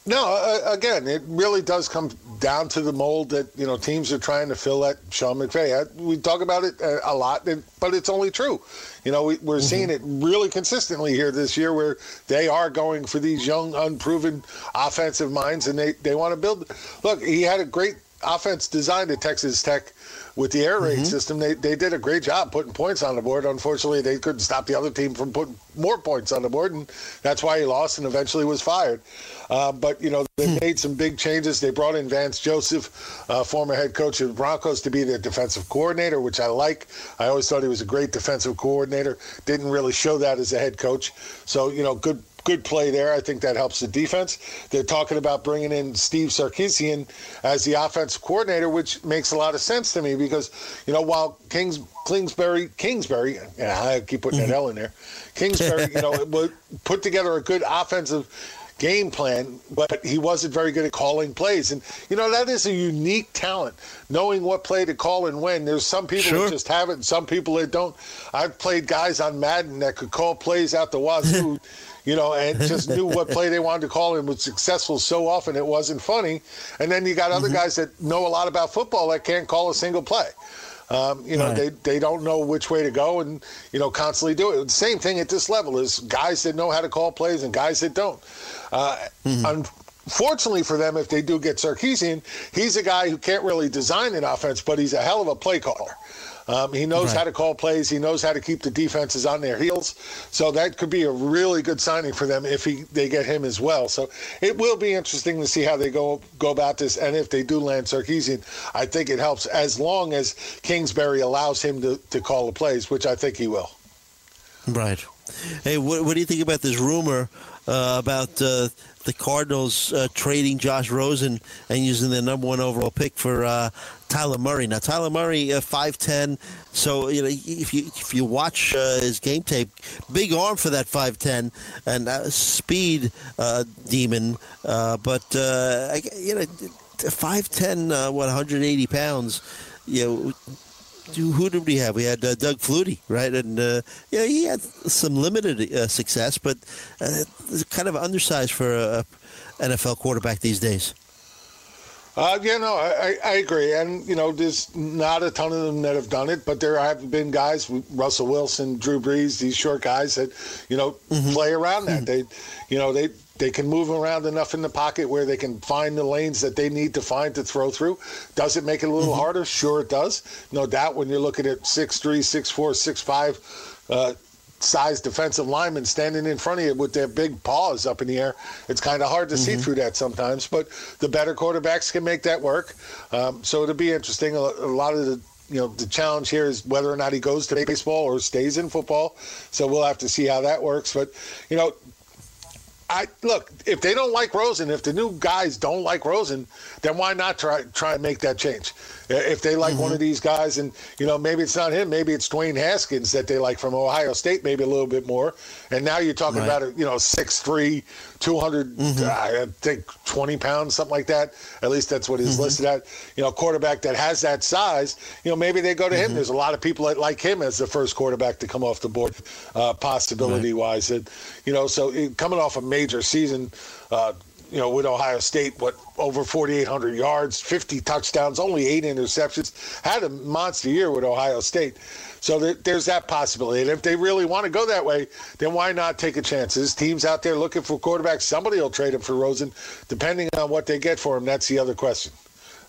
[SPEAKER 2] No, uh, again, it really does come down to the mold that you know teams are trying to fill that Sean McVay. I, we talk about it uh, a lot, but it's only true. You know, we, we're seeing it really consistently here this year, where they are going for these young, unproven offensive minds, and they they want to build. Look, he had a great offense designed at Texas Tech with the air raid system. They they did a great job putting points on the board. Unfortunately, they couldn't stop the other team from putting more points on the board, and that's why he lost and eventually was fired. Uh, but you know they made some big changes. They brought in Vance Joseph, uh, former head coach of the Broncos, to be their defensive coordinator, which I like. I always thought he was a great defensive coordinator. Didn't really show that as a head coach. So you know, good good play there. I think that helps the defense. They're talking about bringing in Steve Sarkisian as the offensive coordinator, which makes a lot of sense to me because, you know, while Kings Kingsbury Kingsbury, yeah, I keep putting that mm-hmm. L in there. Kingsbury, you know, would put together a good offensive game plan, but he wasn't very good at calling plays. And you know that is a unique talent, knowing what play to call and when. There's some people
[SPEAKER 1] Sure.
[SPEAKER 2] that just have it, and some people that don't. I've played guys on Madden that could call plays out the wazoo, you know, and just knew what play they wanted to call and was successful so often it wasn't funny. And then you got other guys that know a lot about football that can't call a single play. Um, you know,
[SPEAKER 1] Right.
[SPEAKER 2] they, they don't know which way to go and, you know, constantly do it. The same thing at this level is guys that know how to call plays and guys that don't. Uh, Unfortunately for them, if they do get Sarkisian, he's a guy who can't really design an offense, but he's a hell of a play caller. Um, he knows how to call plays. He knows how to keep the defenses on their heels. So that could be a really good signing for them if he, they get him as well. So it will be interesting to see how they go go about this. And if they do land Sarkisian, I think it helps as long as Kingsbury allows him to, to call the plays, which I think he will.
[SPEAKER 1] Right. Hey, what, what do you think about this rumor uh, about uh, the Cardinals uh, trading Josh Rosen and using their number one overall pick for uh, Kyler Murray? Now, Kyler Murray, uh, five ten. So you know, if you if you watch uh, his game tape, big arm for that five ten and uh, speed uh, demon. Uh, but uh, I- you know, five ten, uh, what 180 pounds. You know, who did we have? We had uh, Doug Flutie, right? And uh, yeah, he had some limited uh, success, but uh, kind of undersized for a, a NFL quarterback these days.
[SPEAKER 2] Uh, yeah, no, I, I agree. And, you know, there's not a ton of them that have done it, but there have been guys, Russell Wilson, Drew Brees, these short guys that, you know, play around that. They, you know, they, they can move around enough in the pocket where they can find the lanes that they need to find to throw through. Does it make it a little harder? Sure, it does. No doubt when you're looking at 6'3, 6'4, 6'5, uh, size defensive linemen standing in front of you with their big paws up in the air. It's kind of hard to see through that sometimes, but the better quarterbacks can make that work. Um, so it'll be interesting. A, a lot of the you know the challenge here is whether or not he goes to baseball or stays in football. So we'll have to see how that works. But you know, I look if they don't like Rosen, if the new guys don't like Rosen, then why not try try and make that change? If they like one mm-hmm. of these guys, and you know maybe it's not him, maybe it's Dwayne Haskins that they like from Ohio State, maybe a little bit more. And now you're talking about a you know six three, two hundred, I think twenty pounds, something like that. At least that's what he's listed at. You know, quarterback that has that size. You know, maybe they go to him. There's a lot of people that like him as the first quarterback to come off the board, uh, possibility wise. And you know, so it, coming off a major season. Uh, you know, with Ohio State, what over 4,800 yards, 50 touchdowns, only eight interceptions, had a monster year with Ohio State. So there, there's that possibility. And if they really want to go that way, then why not take a chance? There's teams out there looking for quarterbacks. Somebody will trade him for Rosen, depending on what they get for him. That's the other question.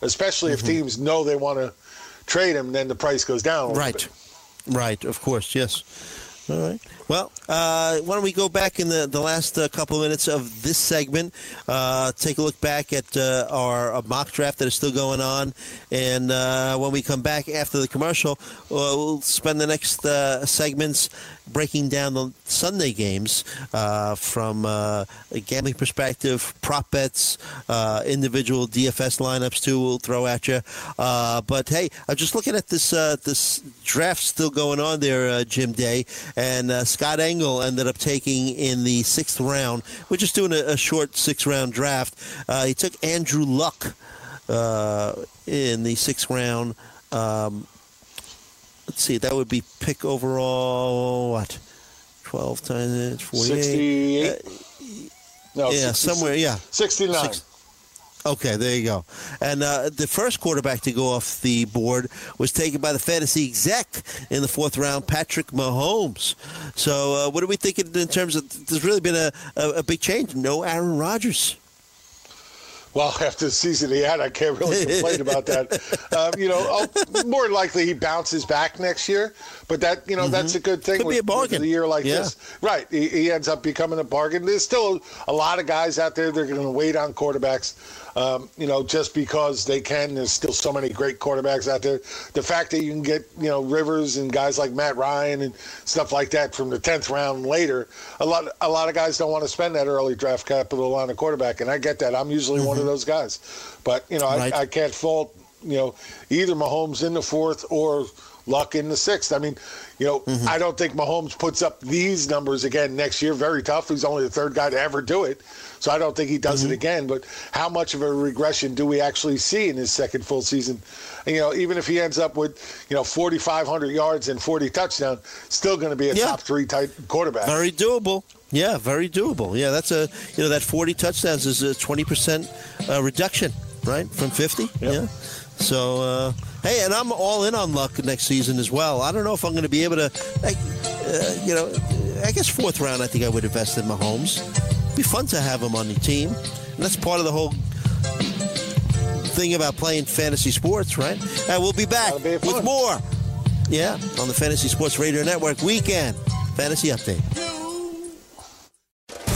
[SPEAKER 2] Especially if mm-hmm. teams know they want to trade him, then the price goes down.
[SPEAKER 1] Right.
[SPEAKER 2] bit.
[SPEAKER 1] Right, of course, yes. All right. Well, uh, why don't we go back in the, the last uh, couple of minutes of this segment, uh, take a look back at uh, our uh, mock draft that is still going on, and uh, when we come back after the commercial, we'll spend the next segments breaking down the Sunday games from a gambling perspective, prop bets, individual DFS lineups too. We'll throw at you. But hey, I'm just looking at this this draft still going on there, Jim Day, and uh, Scott Engel ended up taking in the sixth round. We're just doing a, a short six round draft. Uh, he took Andrew Luck uh, in the sixth round. Um, let's see, that would be pick overall, what? 12 times 48?
[SPEAKER 2] 68?
[SPEAKER 1] Uh,
[SPEAKER 2] No,
[SPEAKER 1] yeah,
[SPEAKER 2] 66
[SPEAKER 1] somewhere, yeah.
[SPEAKER 2] 69.
[SPEAKER 1] Six- Okay, there you go. And uh, the first quarterback to go off the board was taken by the fantasy exec in the fourth round, Patrick Mahomes. So, uh, what are we thinking in terms of? There's really been a, a, a big change. No Aaron Rodgers.
[SPEAKER 2] Well, after the season he had, I can't really complain about that. Um, you know, I'll, more likely he bounces back next year, but that you know that's a good thing.
[SPEAKER 1] Mm-hmm. Could be a bargain.
[SPEAKER 2] with a year like
[SPEAKER 1] Yeah.
[SPEAKER 2] this, right? He, he ends up becoming a bargain. There's still a lot of guys out there that are going to wait on quarterbacks. Um, you know, just because they can. There's still so many great quarterbacks out there. The fact that you can get you know Rivers and guys like Matt Ryan and stuff like that from the tenth round later, a lot a lot of guys don't want to spend that early draft capital on a quarterback, and I get that. I'm usually one of those guys, but you know
[SPEAKER 1] Right.
[SPEAKER 2] I, I can't fault you know either Mahomes in the fourth or Luck in the sixth. I mean, you know, I don't think Mahomes puts up these numbers again next year. Very tough. He's only the third guy to ever do it. So I don't think he does it again. But how much of a regression do we actually see in his second full season? And, you know, even if he ends up with, you know, 4,500 yards and 40 touchdowns, still going to be a
[SPEAKER 1] Yeah.
[SPEAKER 2] top three type quarterback.
[SPEAKER 1] Very doable. Yeah, very doable. Yeah, that's a you know that 40 touchdowns is a 20 percent uh, reduction, right, from 50. Yeah. So uh, hey, and I'm all in on Luck next season as well. I don't know if I'm going to be able to, like, uh, you know, I guess fourth round. I think I would invest in Mahomes. Be fun to have him on the team, and that's part of the whole thing about playing fantasy sports, right? And we'll be back
[SPEAKER 2] be
[SPEAKER 1] with more. Yeah, on the Fantasy Sports Radio Network weekend fantasy update.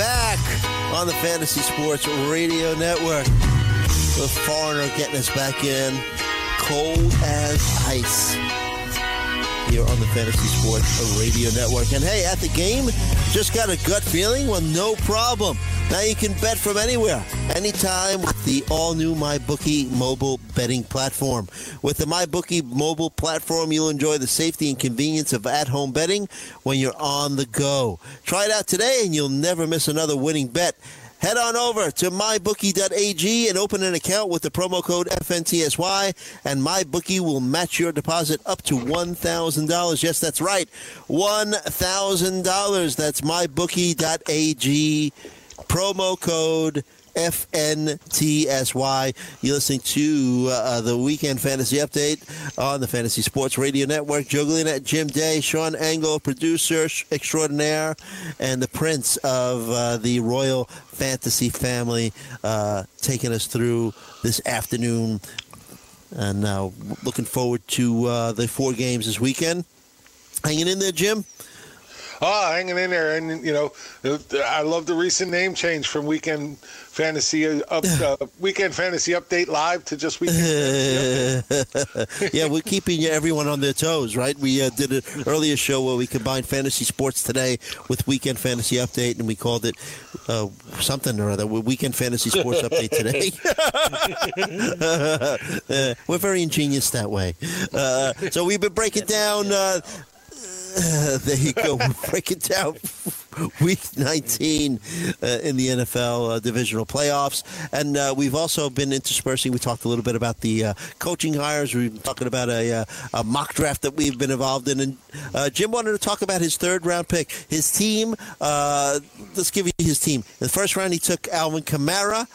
[SPEAKER 1] Back on the Fantasy Sports Radio Network. The foreigner getting us back in, cold as ice. Here on the Fantasy Sports Radio Network. And hey, at the game, just got a gut feeling? Well, no problem. Now you can bet from anywhere, anytime with the all new MyBookie mobile betting platform. With the MyBookie mobile platform, you'll enjoy the safety and convenience of at home betting when you're on the go. Try it out today and you'll never miss another winning bet. Head on over to mybookie.ag and open an account with the promo code FNTSY, and MyBookie will match your deposit up to $1,000. Yes, that's right. $1,000. That's mybookie.ag. Promo code FNTSY. You're listening to uh, the Weekend Fantasy Update on the Fantasy Sports Radio Network. Juggling at Jim Day, Sean Engel, producer extraordinaire, and the prince of uh, the Royal Fantasy family, uh, taking us through this afternoon. And uh, looking forward to uh, the four games this weekend. Hanging in there, Jim?
[SPEAKER 2] Oh, hanging in there, and you know, I love the recent name change from Weekend Fantasy uh, up, uh, Weekend Fantasy Update Live to just Weekend. Fantasy
[SPEAKER 1] yeah, we're keeping everyone on their toes, right? We uh, did an earlier show where we combined fantasy sports today with weekend fantasy update, and we called it uh, something or other. Weekend fantasy sports update today. Uh, we're very ingenious that way. Uh, so we've been breaking down. There you go. We're breaking down Week 19 uh, in the NFL uh, divisional playoffs. And uh, we've also been interspersing. We talked a little bit about the uh, coaching hires. We've been talking about a, uh, a mock draft that we've been involved in. And uh, Jim wanted to talk about his third round pick. His team, let's give you his team. In the first round, he took Alvin Kamara,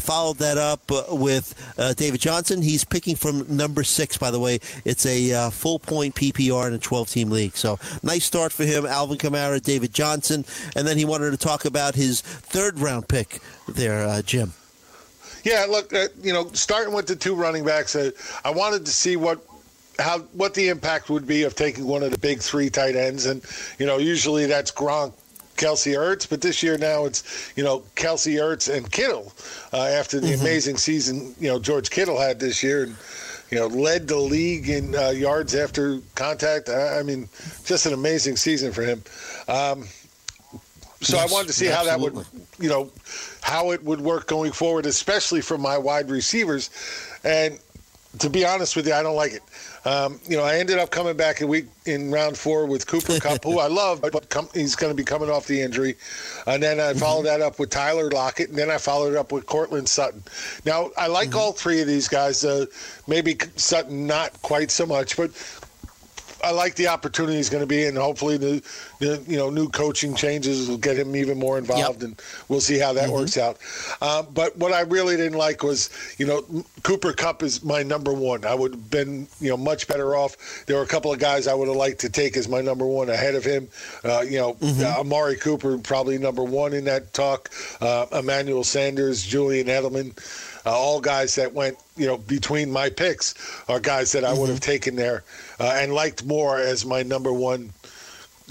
[SPEAKER 1] followed that up with David Johnson. He's picking from number six, by the way. It's a full point PPR in a 12 team league. So nice start for him. Alvin Kamara, David Johnson. And then he wanted to talk about his third round pick there, uh, Jim.
[SPEAKER 2] Yeah, look, uh, you know, starting with the two running backs, uh, I wanted to see what how what the impact would be of taking one of the big three tight ends, and you know, usually that's Gronk. Kelce Ertz, but this year now it's you know Kelce Ertz and Kittle uh, after the amazing season you know George Kittle had this year and you know led the league in uh, yards after contact. I, I mean, just an amazing season for him. Um, so
[SPEAKER 1] Yes,
[SPEAKER 2] I wanted to see how that would, you know, how it would work going forward, especially for my wide receivers. And to be honest with you, I don't like it. Um, you know, I ended up coming back in week in round four with Cooper Kupp, who I love, but come, he's going to be coming off the injury. And then I followed that up with Tyler Lockett, and then I followed it up with Courtland Sutton. Now I like all three of these guys. Uh, maybe Sutton not quite so much, but I like the opportunity he's going to be, and hopefully the, the you know new coaching changes will get him even more involved, and we'll see how that works out. Um, but what I really didn't like was you know Cooper Kupp is my number one. I would have been you know much better off. There were a couple of guys I would have liked to take as my number one ahead of him. Uh, you know uh, Amari Cooper probably number one in that talk. Uh, Emmanuel Sanders, Julian Edelman. Uh, all guys that went, you know, between my picks are guys that I would have taken there uh, and liked more as my number one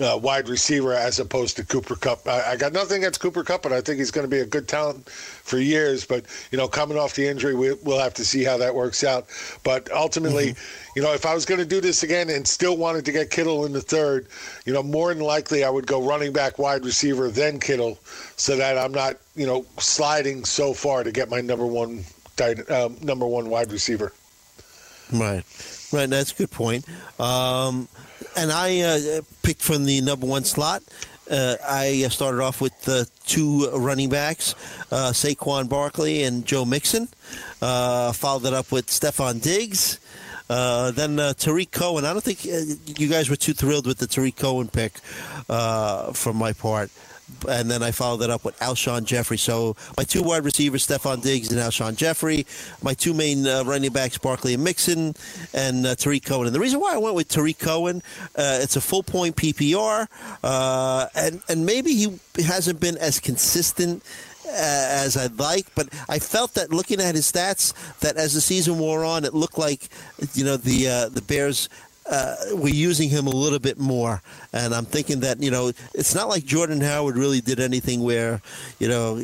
[SPEAKER 2] uh, wide receiver as opposed to Cooper Kupp. I, I got nothing against Cooper Kupp, and I think he's going to be a good talent for years. But you know, coming off the injury, we, we'll have to see how that works out. But ultimately, you know, if I was going to do this again and still wanted to get Kittle in the third, you know, more than likely I would go running back, wide receiver, then Kittle, so that I'm not, you know, sliding so far to get my number one, um, number one wide receiver.
[SPEAKER 1] Right, right. That's a good point. Um, and I uh, picked from the number one slot. Uh, I started off with the two running backs, uh, Saquon Barkley and Joe Mixon. Uh, followed it up with Stefon Diggs. Uh, then uh, Tarik Cohen. I don't think uh, you guys were too thrilled with the Tarik Cohen pick uh, from my part. And then I followed that up with Alshon Jeffery. So my two wide receivers, Stefon Diggs and Alshon Jeffery. My two main uh, running backs, Barkley and Mixon, and uh, Tarik Cohen. And the reason why I went with Tarik Cohen, uh, it's a full point PPR, uh, and and maybe he hasn't been as consistent uh, as I'd like, but I felt that looking at his stats, that as the season wore on, it looked like you know the uh, the Bears. Uh, we're using him a little bit more, and I'm thinking that you know it's not like Jordan Howard really did anything where you know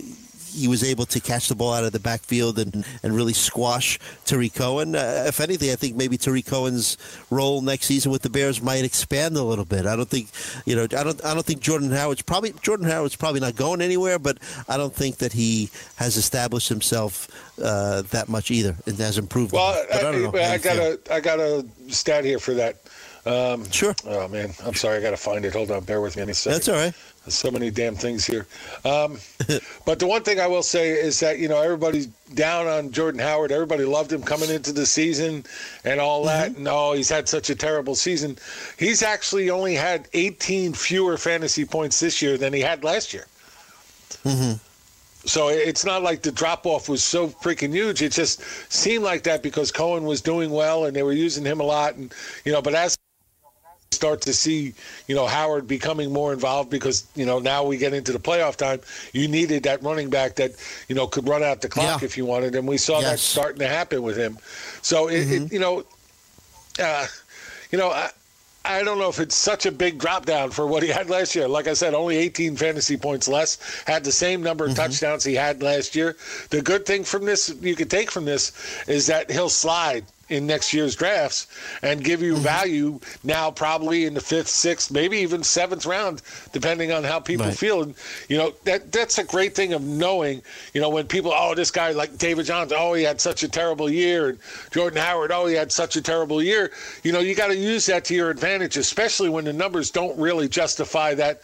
[SPEAKER 1] he was able to catch the ball out of the backfield and, and really squash Tarik Cohen. Uh, if anything, I think maybe Tarik Cohen's role next season with the Bears might expand a little bit. I don't think, you know, I don't, I don't think Jordan Howard's probably Jordan Howard's probably not going anywhere, but I don't think that he has established himself uh, that much either and has improved.
[SPEAKER 2] Well,
[SPEAKER 1] but I, know.
[SPEAKER 2] I, I got a I got a stat here for that. Um,
[SPEAKER 1] Sure.
[SPEAKER 2] Oh man, I'm sorry. I got to find it. Hold on. Bear with me any second.
[SPEAKER 1] That's all right.
[SPEAKER 2] There's so many damn things here. Um, but the one thing I will say is that you know everybody's down on Jordan Howard. Everybody loved him coming into the season and all that.
[SPEAKER 1] Mm-hmm.
[SPEAKER 2] And oh, he's had such a terrible season. He's actually only had 18 fewer fantasy points this year than he had last year. So it's not like the drop off was so freaking huge. It just seemed like that because Cohen was doing well and they were using him a lot. And, you know, but as start to see, you know, Howard becoming more involved because, you know, now we get into the playoff time, you needed that running back that, you know, could run out the clock
[SPEAKER 1] Yeah.
[SPEAKER 2] if you wanted. And we saw that starting to happen with him. So, it, it, you know, uh, you know, I, I don't know if it's such a big drop down for what he had last year. Like I said, only 18 fantasy points less, had the same number of touchdowns he had last year. The good thing from this, you could take from this, is that he'll slide in next year's drafts and give you mm-hmm. value now, probably in the fifth, sixth, maybe even seventh round, depending on how people
[SPEAKER 1] Right.
[SPEAKER 2] feel. And you know that that's a great thing of knowing. You know when people, oh, this guy like David Johnson, oh, he had such a terrible year, and Jordan Howard, oh, he had such a terrible year. You know you got to use that to your advantage, especially when the numbers don't really justify that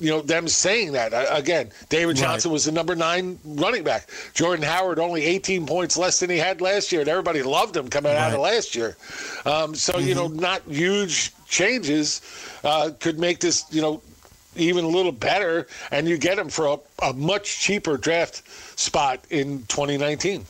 [SPEAKER 2] you know them saying that again. David
[SPEAKER 1] Right.
[SPEAKER 2] Johnson was the number nine running back. Jordan Howard only 18 points less than he had last year, and everybody loved him coming out of last year. Um, so you know, not huge changes uh, could make this you know even a little better, and you get him for a, a much cheaper draft spot in 2019.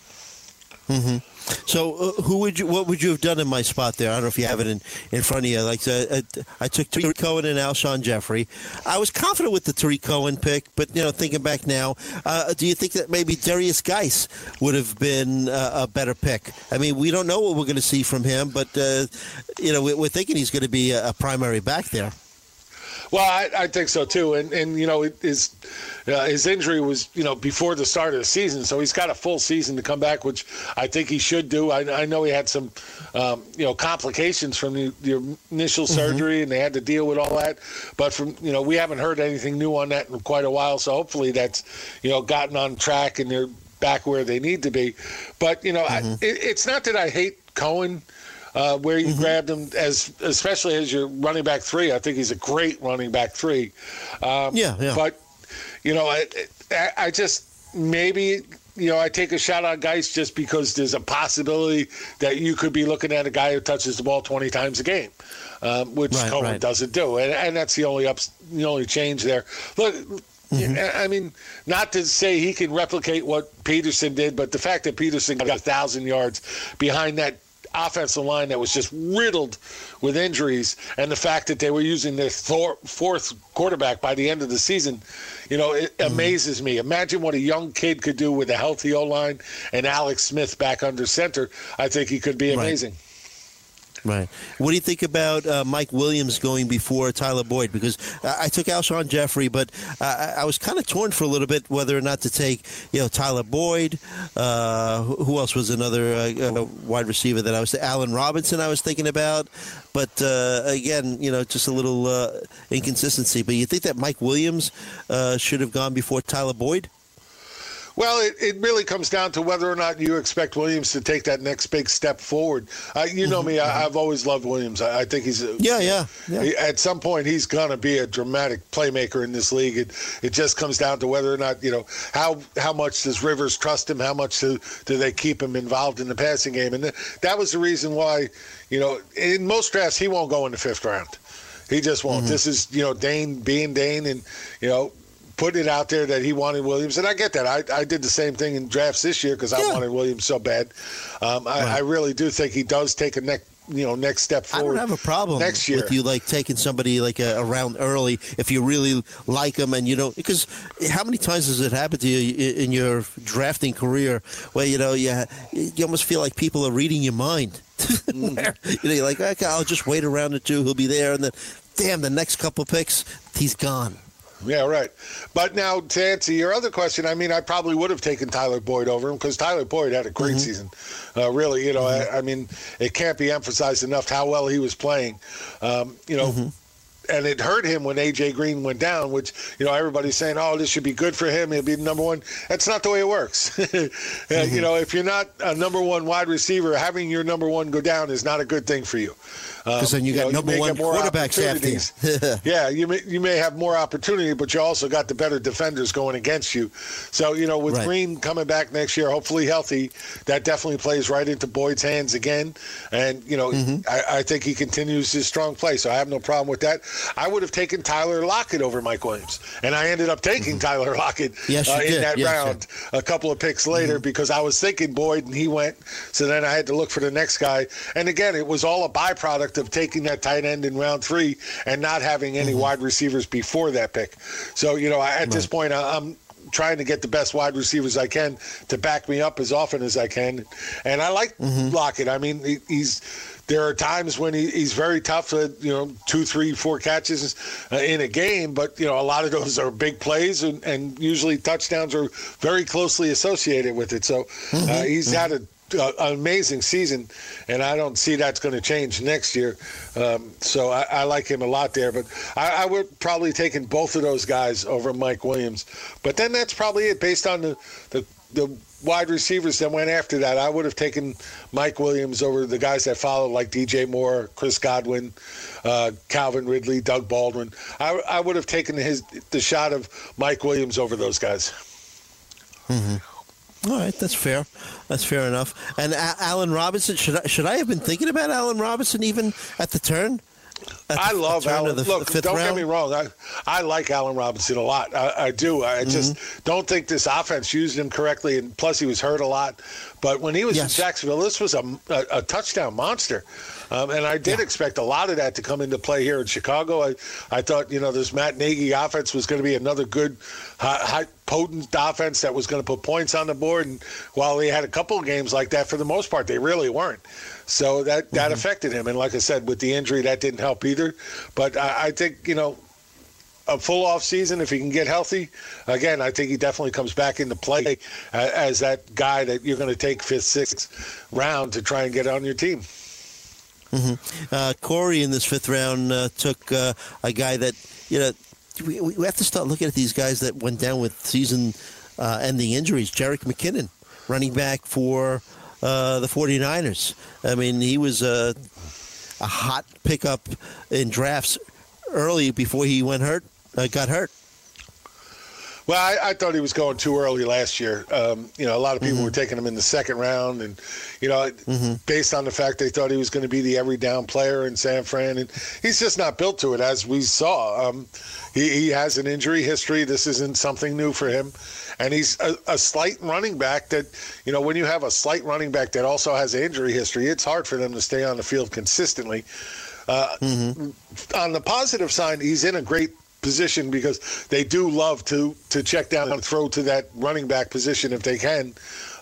[SPEAKER 1] So, uh, who would you? What would you have done in my spot there? I don't know if you have it in, in front of you. Like, uh, I took Tarik Cohen and Alshon Jeffery. I was confident with the Tarik Cohen pick, but you know, thinking back now, uh, do you think that maybe Derrius Guice would have been uh, a better pick? I mean, we don't know what we're going to see from him, but uh, you know, we- we're thinking he's going to be a primary back there.
[SPEAKER 2] Well, I, I think so too, and and you know his uh, his injury was you know before the start of the season, so he's got a full season to come back, which I think he should do. I, I know he had some um, you know complications from the, the initial surgery, and they had to deal with all that. But from you know we haven't heard anything new on that in quite a while, so hopefully that's you know gotten on track and they're back where they need to be. But you know I, it, it's not that I hate Cohen uh, where you grabbed him as especially as your running back three. I think he's a great running back three. Um,
[SPEAKER 1] Yeah, yeah.
[SPEAKER 2] But you know, I, I, I just maybe you know I take a shot on Guice just because there's a possibility that you could be looking at a guy who touches the ball 20 times a game, um, which
[SPEAKER 1] Right,
[SPEAKER 2] Cohen
[SPEAKER 1] right.
[SPEAKER 2] doesn't do, and, and that's the only ups, the only change there. Look. I mean, not to say he can replicate what Peterson did, but the fact that Peterson got a thousand yards behind that offensive line that was just riddled with injuries, and the fact that they were using their thor- fourth quarterback by the end of the season, you know, it mm-hmm. amazes me. Imagine what a young kid could do with a healthy O line and Alex Smith back under center. I think he could be
[SPEAKER 1] Right. Right. What do you think about uh, Mike Williams going before Tyler Boyd? Because I, I took Alshon Jeffery, but I, I was kind of torn for a little bit whether or not to take, you know, Tyler Boyd. Uh, who else was another uh, uh, wide receiver that I was? Allen Robinson. I was thinking about, but uh, again, you know, just a little uh, inconsistency. But you think that Mike Williams should have gone before Tyler Boyd?
[SPEAKER 2] Well, it, it really comes down to whether or not you expect Williams to take that next big step forward. Uh, you know mm-hmm. me, I, mm-hmm. I've always loved Williams. I, I think he's a,
[SPEAKER 1] Yeah, yeah, yeah.
[SPEAKER 2] He- At some point, he's going to be a dramatic playmaker in this league. It, it just comes down to whether or not you know how how much does Rivers trust him, how much do, do they keep him involved in the passing game, and th- that was the reason why you know in most drafts he won't go in the fifth round. He just won't. Mm-hmm. This is you know Dane being Dane, and you know. Putting it out there that he wanted Williams, and I get that. I, I did the same thing in drafts this year because I
[SPEAKER 1] Yeah.
[SPEAKER 2] wanted Williams so bad. Um, I, I really do think he does take a next, you know, next step
[SPEAKER 1] I don't have a problem
[SPEAKER 2] next year.
[SPEAKER 1] with you like taking somebody like a, around early if you really like them and you don't because how many times has it happened to you in your drafting career where you know you you almost feel like people are reading your mind Where, you know you're like okay I'll just wait around or two he'll be there and then damn the next couple picks he's gone
[SPEAKER 2] Yeah, right. But now to answer your other question, I mean, I probably would have taken Tyler Boyd over him because Tyler Boyd had a great
[SPEAKER 1] Mm-hmm.
[SPEAKER 2] season. Uh, really, you know, I, I mean, it can't be emphasized enough how well he was playing. Um, you know.
[SPEAKER 1] Mm-hmm.
[SPEAKER 2] And it hurt him when AJ Green went down, which you know everybody's saying, "Oh, this should be good for him. He'll be the number one." That's not the way it works.
[SPEAKER 1] Mm-hmm.
[SPEAKER 2] You know, if you're not a number one wide receiver, having your number one go down is not a good thing for you. Um,
[SPEAKER 1] because then you got
[SPEAKER 2] know,
[SPEAKER 1] number
[SPEAKER 2] may
[SPEAKER 1] one quarterbacks after you
[SPEAKER 2] yeah, you may you may have more opportunity, but you also got the better defenders going against you. So you know, with
[SPEAKER 1] Right.
[SPEAKER 2] Green coming back next year, hopefully healthy, that definitely plays right into Boyd's hands again. And you know,
[SPEAKER 1] Mm-hmm.
[SPEAKER 2] I, I think he continues his strong play. So I have no problem with that. I would have taken Tyler Lockett over Mike Williams, and I ended up taking Tyler Lockett
[SPEAKER 1] Mm-hmm. Yes,
[SPEAKER 2] uh, in
[SPEAKER 1] did.
[SPEAKER 2] that
[SPEAKER 1] Yes, sir.
[SPEAKER 2] round a couple of picks later because I was thinking Boyd and he went. So then I had to look for the next guy. And again, it was all a byproduct of taking that tight end in round three and not having any wide receivers before that pick. So, you know, I, at this point, I, I'm trying to get the best wide receivers I can to back me up as often as I can. And I like Lockett. I mean, he's. There are times when he, he's very tough, uh, you know, two, three, four catches uh, in a game, but, you know, a lot of those are big plays, and, and usually touchdowns are very closely associated with it. So uh, he's had a uh, an amazing season, and I don't see that's going to change next year. Um, so I, I like him a lot there. But I, I would probably taken both of those guys over Mike Williams. But then that's probably it, based on the the, the wide receivers that went after that, I would have taken Mike Williams over the guys that followed, like DJ Moore, Chris Godwin, uh, Calvin Ridley, Doug Baldwin. I, I would have taken his the shot of Mike Williams over those guys. Mm-hmm.
[SPEAKER 1] All right, that's fair. That's fair enough. And A- Allen Robinson, should I, should I have been thinking about Allen Robinson even at the turn?
[SPEAKER 2] I love Allen.
[SPEAKER 1] the,
[SPEAKER 2] Look,
[SPEAKER 1] the
[SPEAKER 2] don't
[SPEAKER 1] round?
[SPEAKER 2] get me wrong. I, I like Allen Robinson a lot. I, I do. I just
[SPEAKER 1] Mm-hmm.
[SPEAKER 2] don't think this offense used him correctly, and plus he was hurt a lot. But when he was
[SPEAKER 1] Yes.
[SPEAKER 2] in Jacksonville, this was a, a, a touchdown monster, um, and I did expect a lot of that to come into play here in Chicago. I, I thought you know this Matt Nagy offense was going to be another good, high, high, potent offense that was going to put points on the board. And while he had a couple of games like that, for the most part, they really weren't. So that that affected him. And like I said, with the injury, that didn't help either. But I, I think you know a full off season if he can get healthy. Again, I think he definitely comes back into play uh, as that guy that you're going to take fifth, sixth round to try and get on your team.
[SPEAKER 1] Uh, Corey in this fifth round uh, took uh, a guy that you know we, we have to start looking at these guys that went down with season-ending injuries. Jerick McKinnon, running back for uh, the 49ers. I mean, he was a, a hot pickup in drafts early before he went hurt. Uh, got hurt.
[SPEAKER 2] Well, I, I thought he was going too early last year. Um, you know, a lot of people were taking him in the second round, and you know, based on the fact they thought he was going to be the every down player in San Fran, and he's just not built to it, as we saw. Um, he, he has an injury history. This isn't something new for him, and he's a, a slight running back. That you know, when you have a slight running back that also has an injury history, it's hard for them to stay on the field consistently. Uh, On the positive side, he's in a great position because they do love to to check down and throw to that running back position if they can.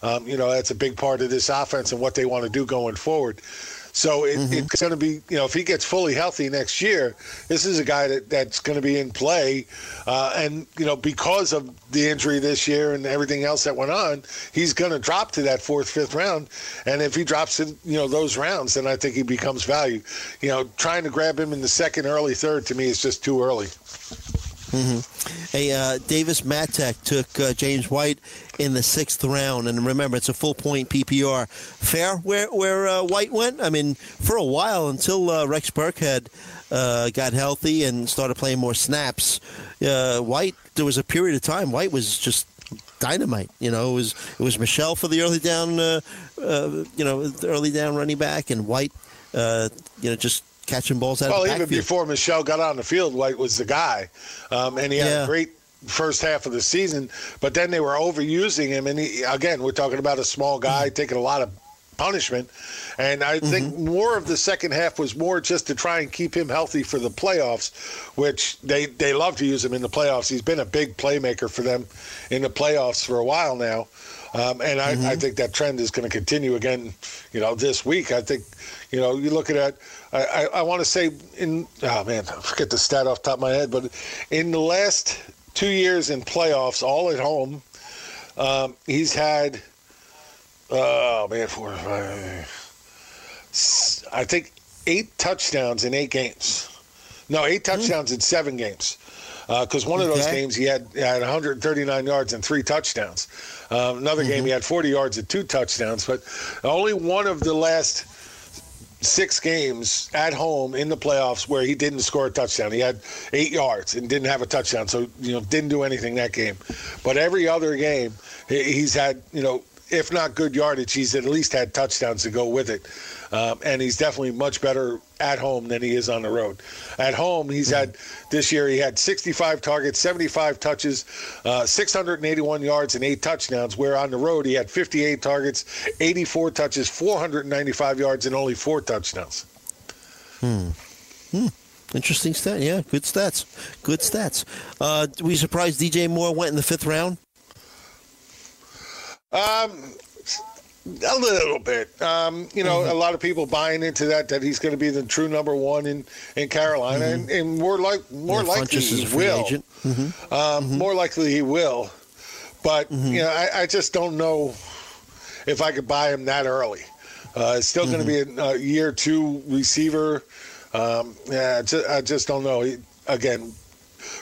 [SPEAKER 2] Um, you know, that's a big part of this offense and what they want to do going forward. So it, it's going to be, you know, if he gets fully healthy next year, this is a guy that, that's going to be in play. Uh, and, you know, because of the injury this year and everything else that went on, he's going to drop to that fourth, fifth round. And if he drops in, you know, those rounds, then I think he becomes value. You know, trying to grab him in the second, early third to me is just too early.
[SPEAKER 1] Hey, uh, Davis Mattek took uh, James White in the sixth round, and remember, it's a full point PPR. Fair where where uh, White went. I mean, for a while until uh, Rex Burkhead uh, got healthy and started playing more snaps. Uh, White, there was a period of time White was just dynamite. You know, it was it was Michel for the early down, you know, early down running back, and White, you know, just catching balls out
[SPEAKER 2] Well,
[SPEAKER 1] of the
[SPEAKER 2] even before Michel got on the field, White was the guy, um, and he had
[SPEAKER 1] Yeah.
[SPEAKER 2] a great first half of the season. But then they were overusing him, and he, again, we're talking about a small guy taking a lot of punishment. And I think more of the second half was more just to try and keep him healthy for the playoffs, which they they love to use him in the playoffs. He's been a big playmaker for them in the playoffs for a while now. Um, and I, I think that trend is going to continue again, you know, this week. I think, you know, you look at it, I, I, I want to say in, oh man, I forget the stat off the top of my head, but in the last two years in playoffs, all at home, um, he's had, oh man, four, five, I think eight touchdowns in eight games. No, eight touchdowns in seven games. Because one of those
[SPEAKER 1] Okay.
[SPEAKER 2] games he had, had 139 yards and three touchdowns. Um, another game he had 40 yards and two touchdowns. But only one of the last six games at home in the playoffs where he didn't score a touchdown. He had eight yards and didn't have a touchdown, so you know didn't do anything that game. But every other game, he's had you know if not good yardage, he's at least had touchdowns to go with it. Um, and he's definitely much better at home than he is on the road. At home, he's had this year he had 65 targets, 75 touches, uh, 681 yards, and eight touchdowns. Where on the road he had 58 targets, 84 touches, 495 yards, and only four touchdowns. Hmm hmm.
[SPEAKER 1] interesting stat. Yeah, good stats. Good stats. Uh, we surprised DJ Moore went in the fifth round.
[SPEAKER 2] Um, a little bit. Um, you know, a lot of people buying into that that he's going to be the true number one in in Carolina, and, and more like more
[SPEAKER 1] Yeah,
[SPEAKER 2] likely he will.
[SPEAKER 1] agent.
[SPEAKER 2] Um, More likely he will, but you know, I, I just don't know if I could buy him that early. Uh, it's still going to be a, a year two receiver. Um, yeah, I just, I just don't know. He, again,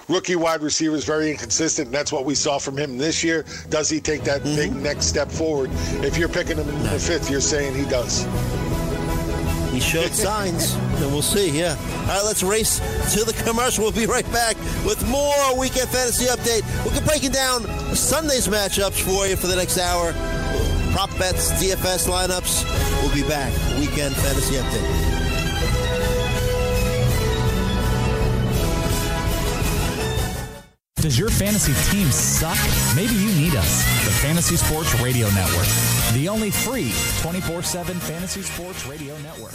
[SPEAKER 2] rookie wide receiver is very inconsistent, and that's what we saw from him this year. Does he take that
[SPEAKER 1] Mm-hmm.
[SPEAKER 2] big next step forward? If you're picking him in the fifth, you're saying he does.
[SPEAKER 1] He showed signs, and we'll see. Yeah. All right, let's race to the commercial. We'll be right back with more weekend fantasy update. We'll be breaking down Sunday's matchups for you for the next hour. Prop bets, DFS lineups. We'll be back. Weekend fantasy update.
[SPEAKER 3] Does your fantasy team suck? Maybe you need us. The Fantasy Sports Radio Network, the only free 24 7 fantasy sports radio network.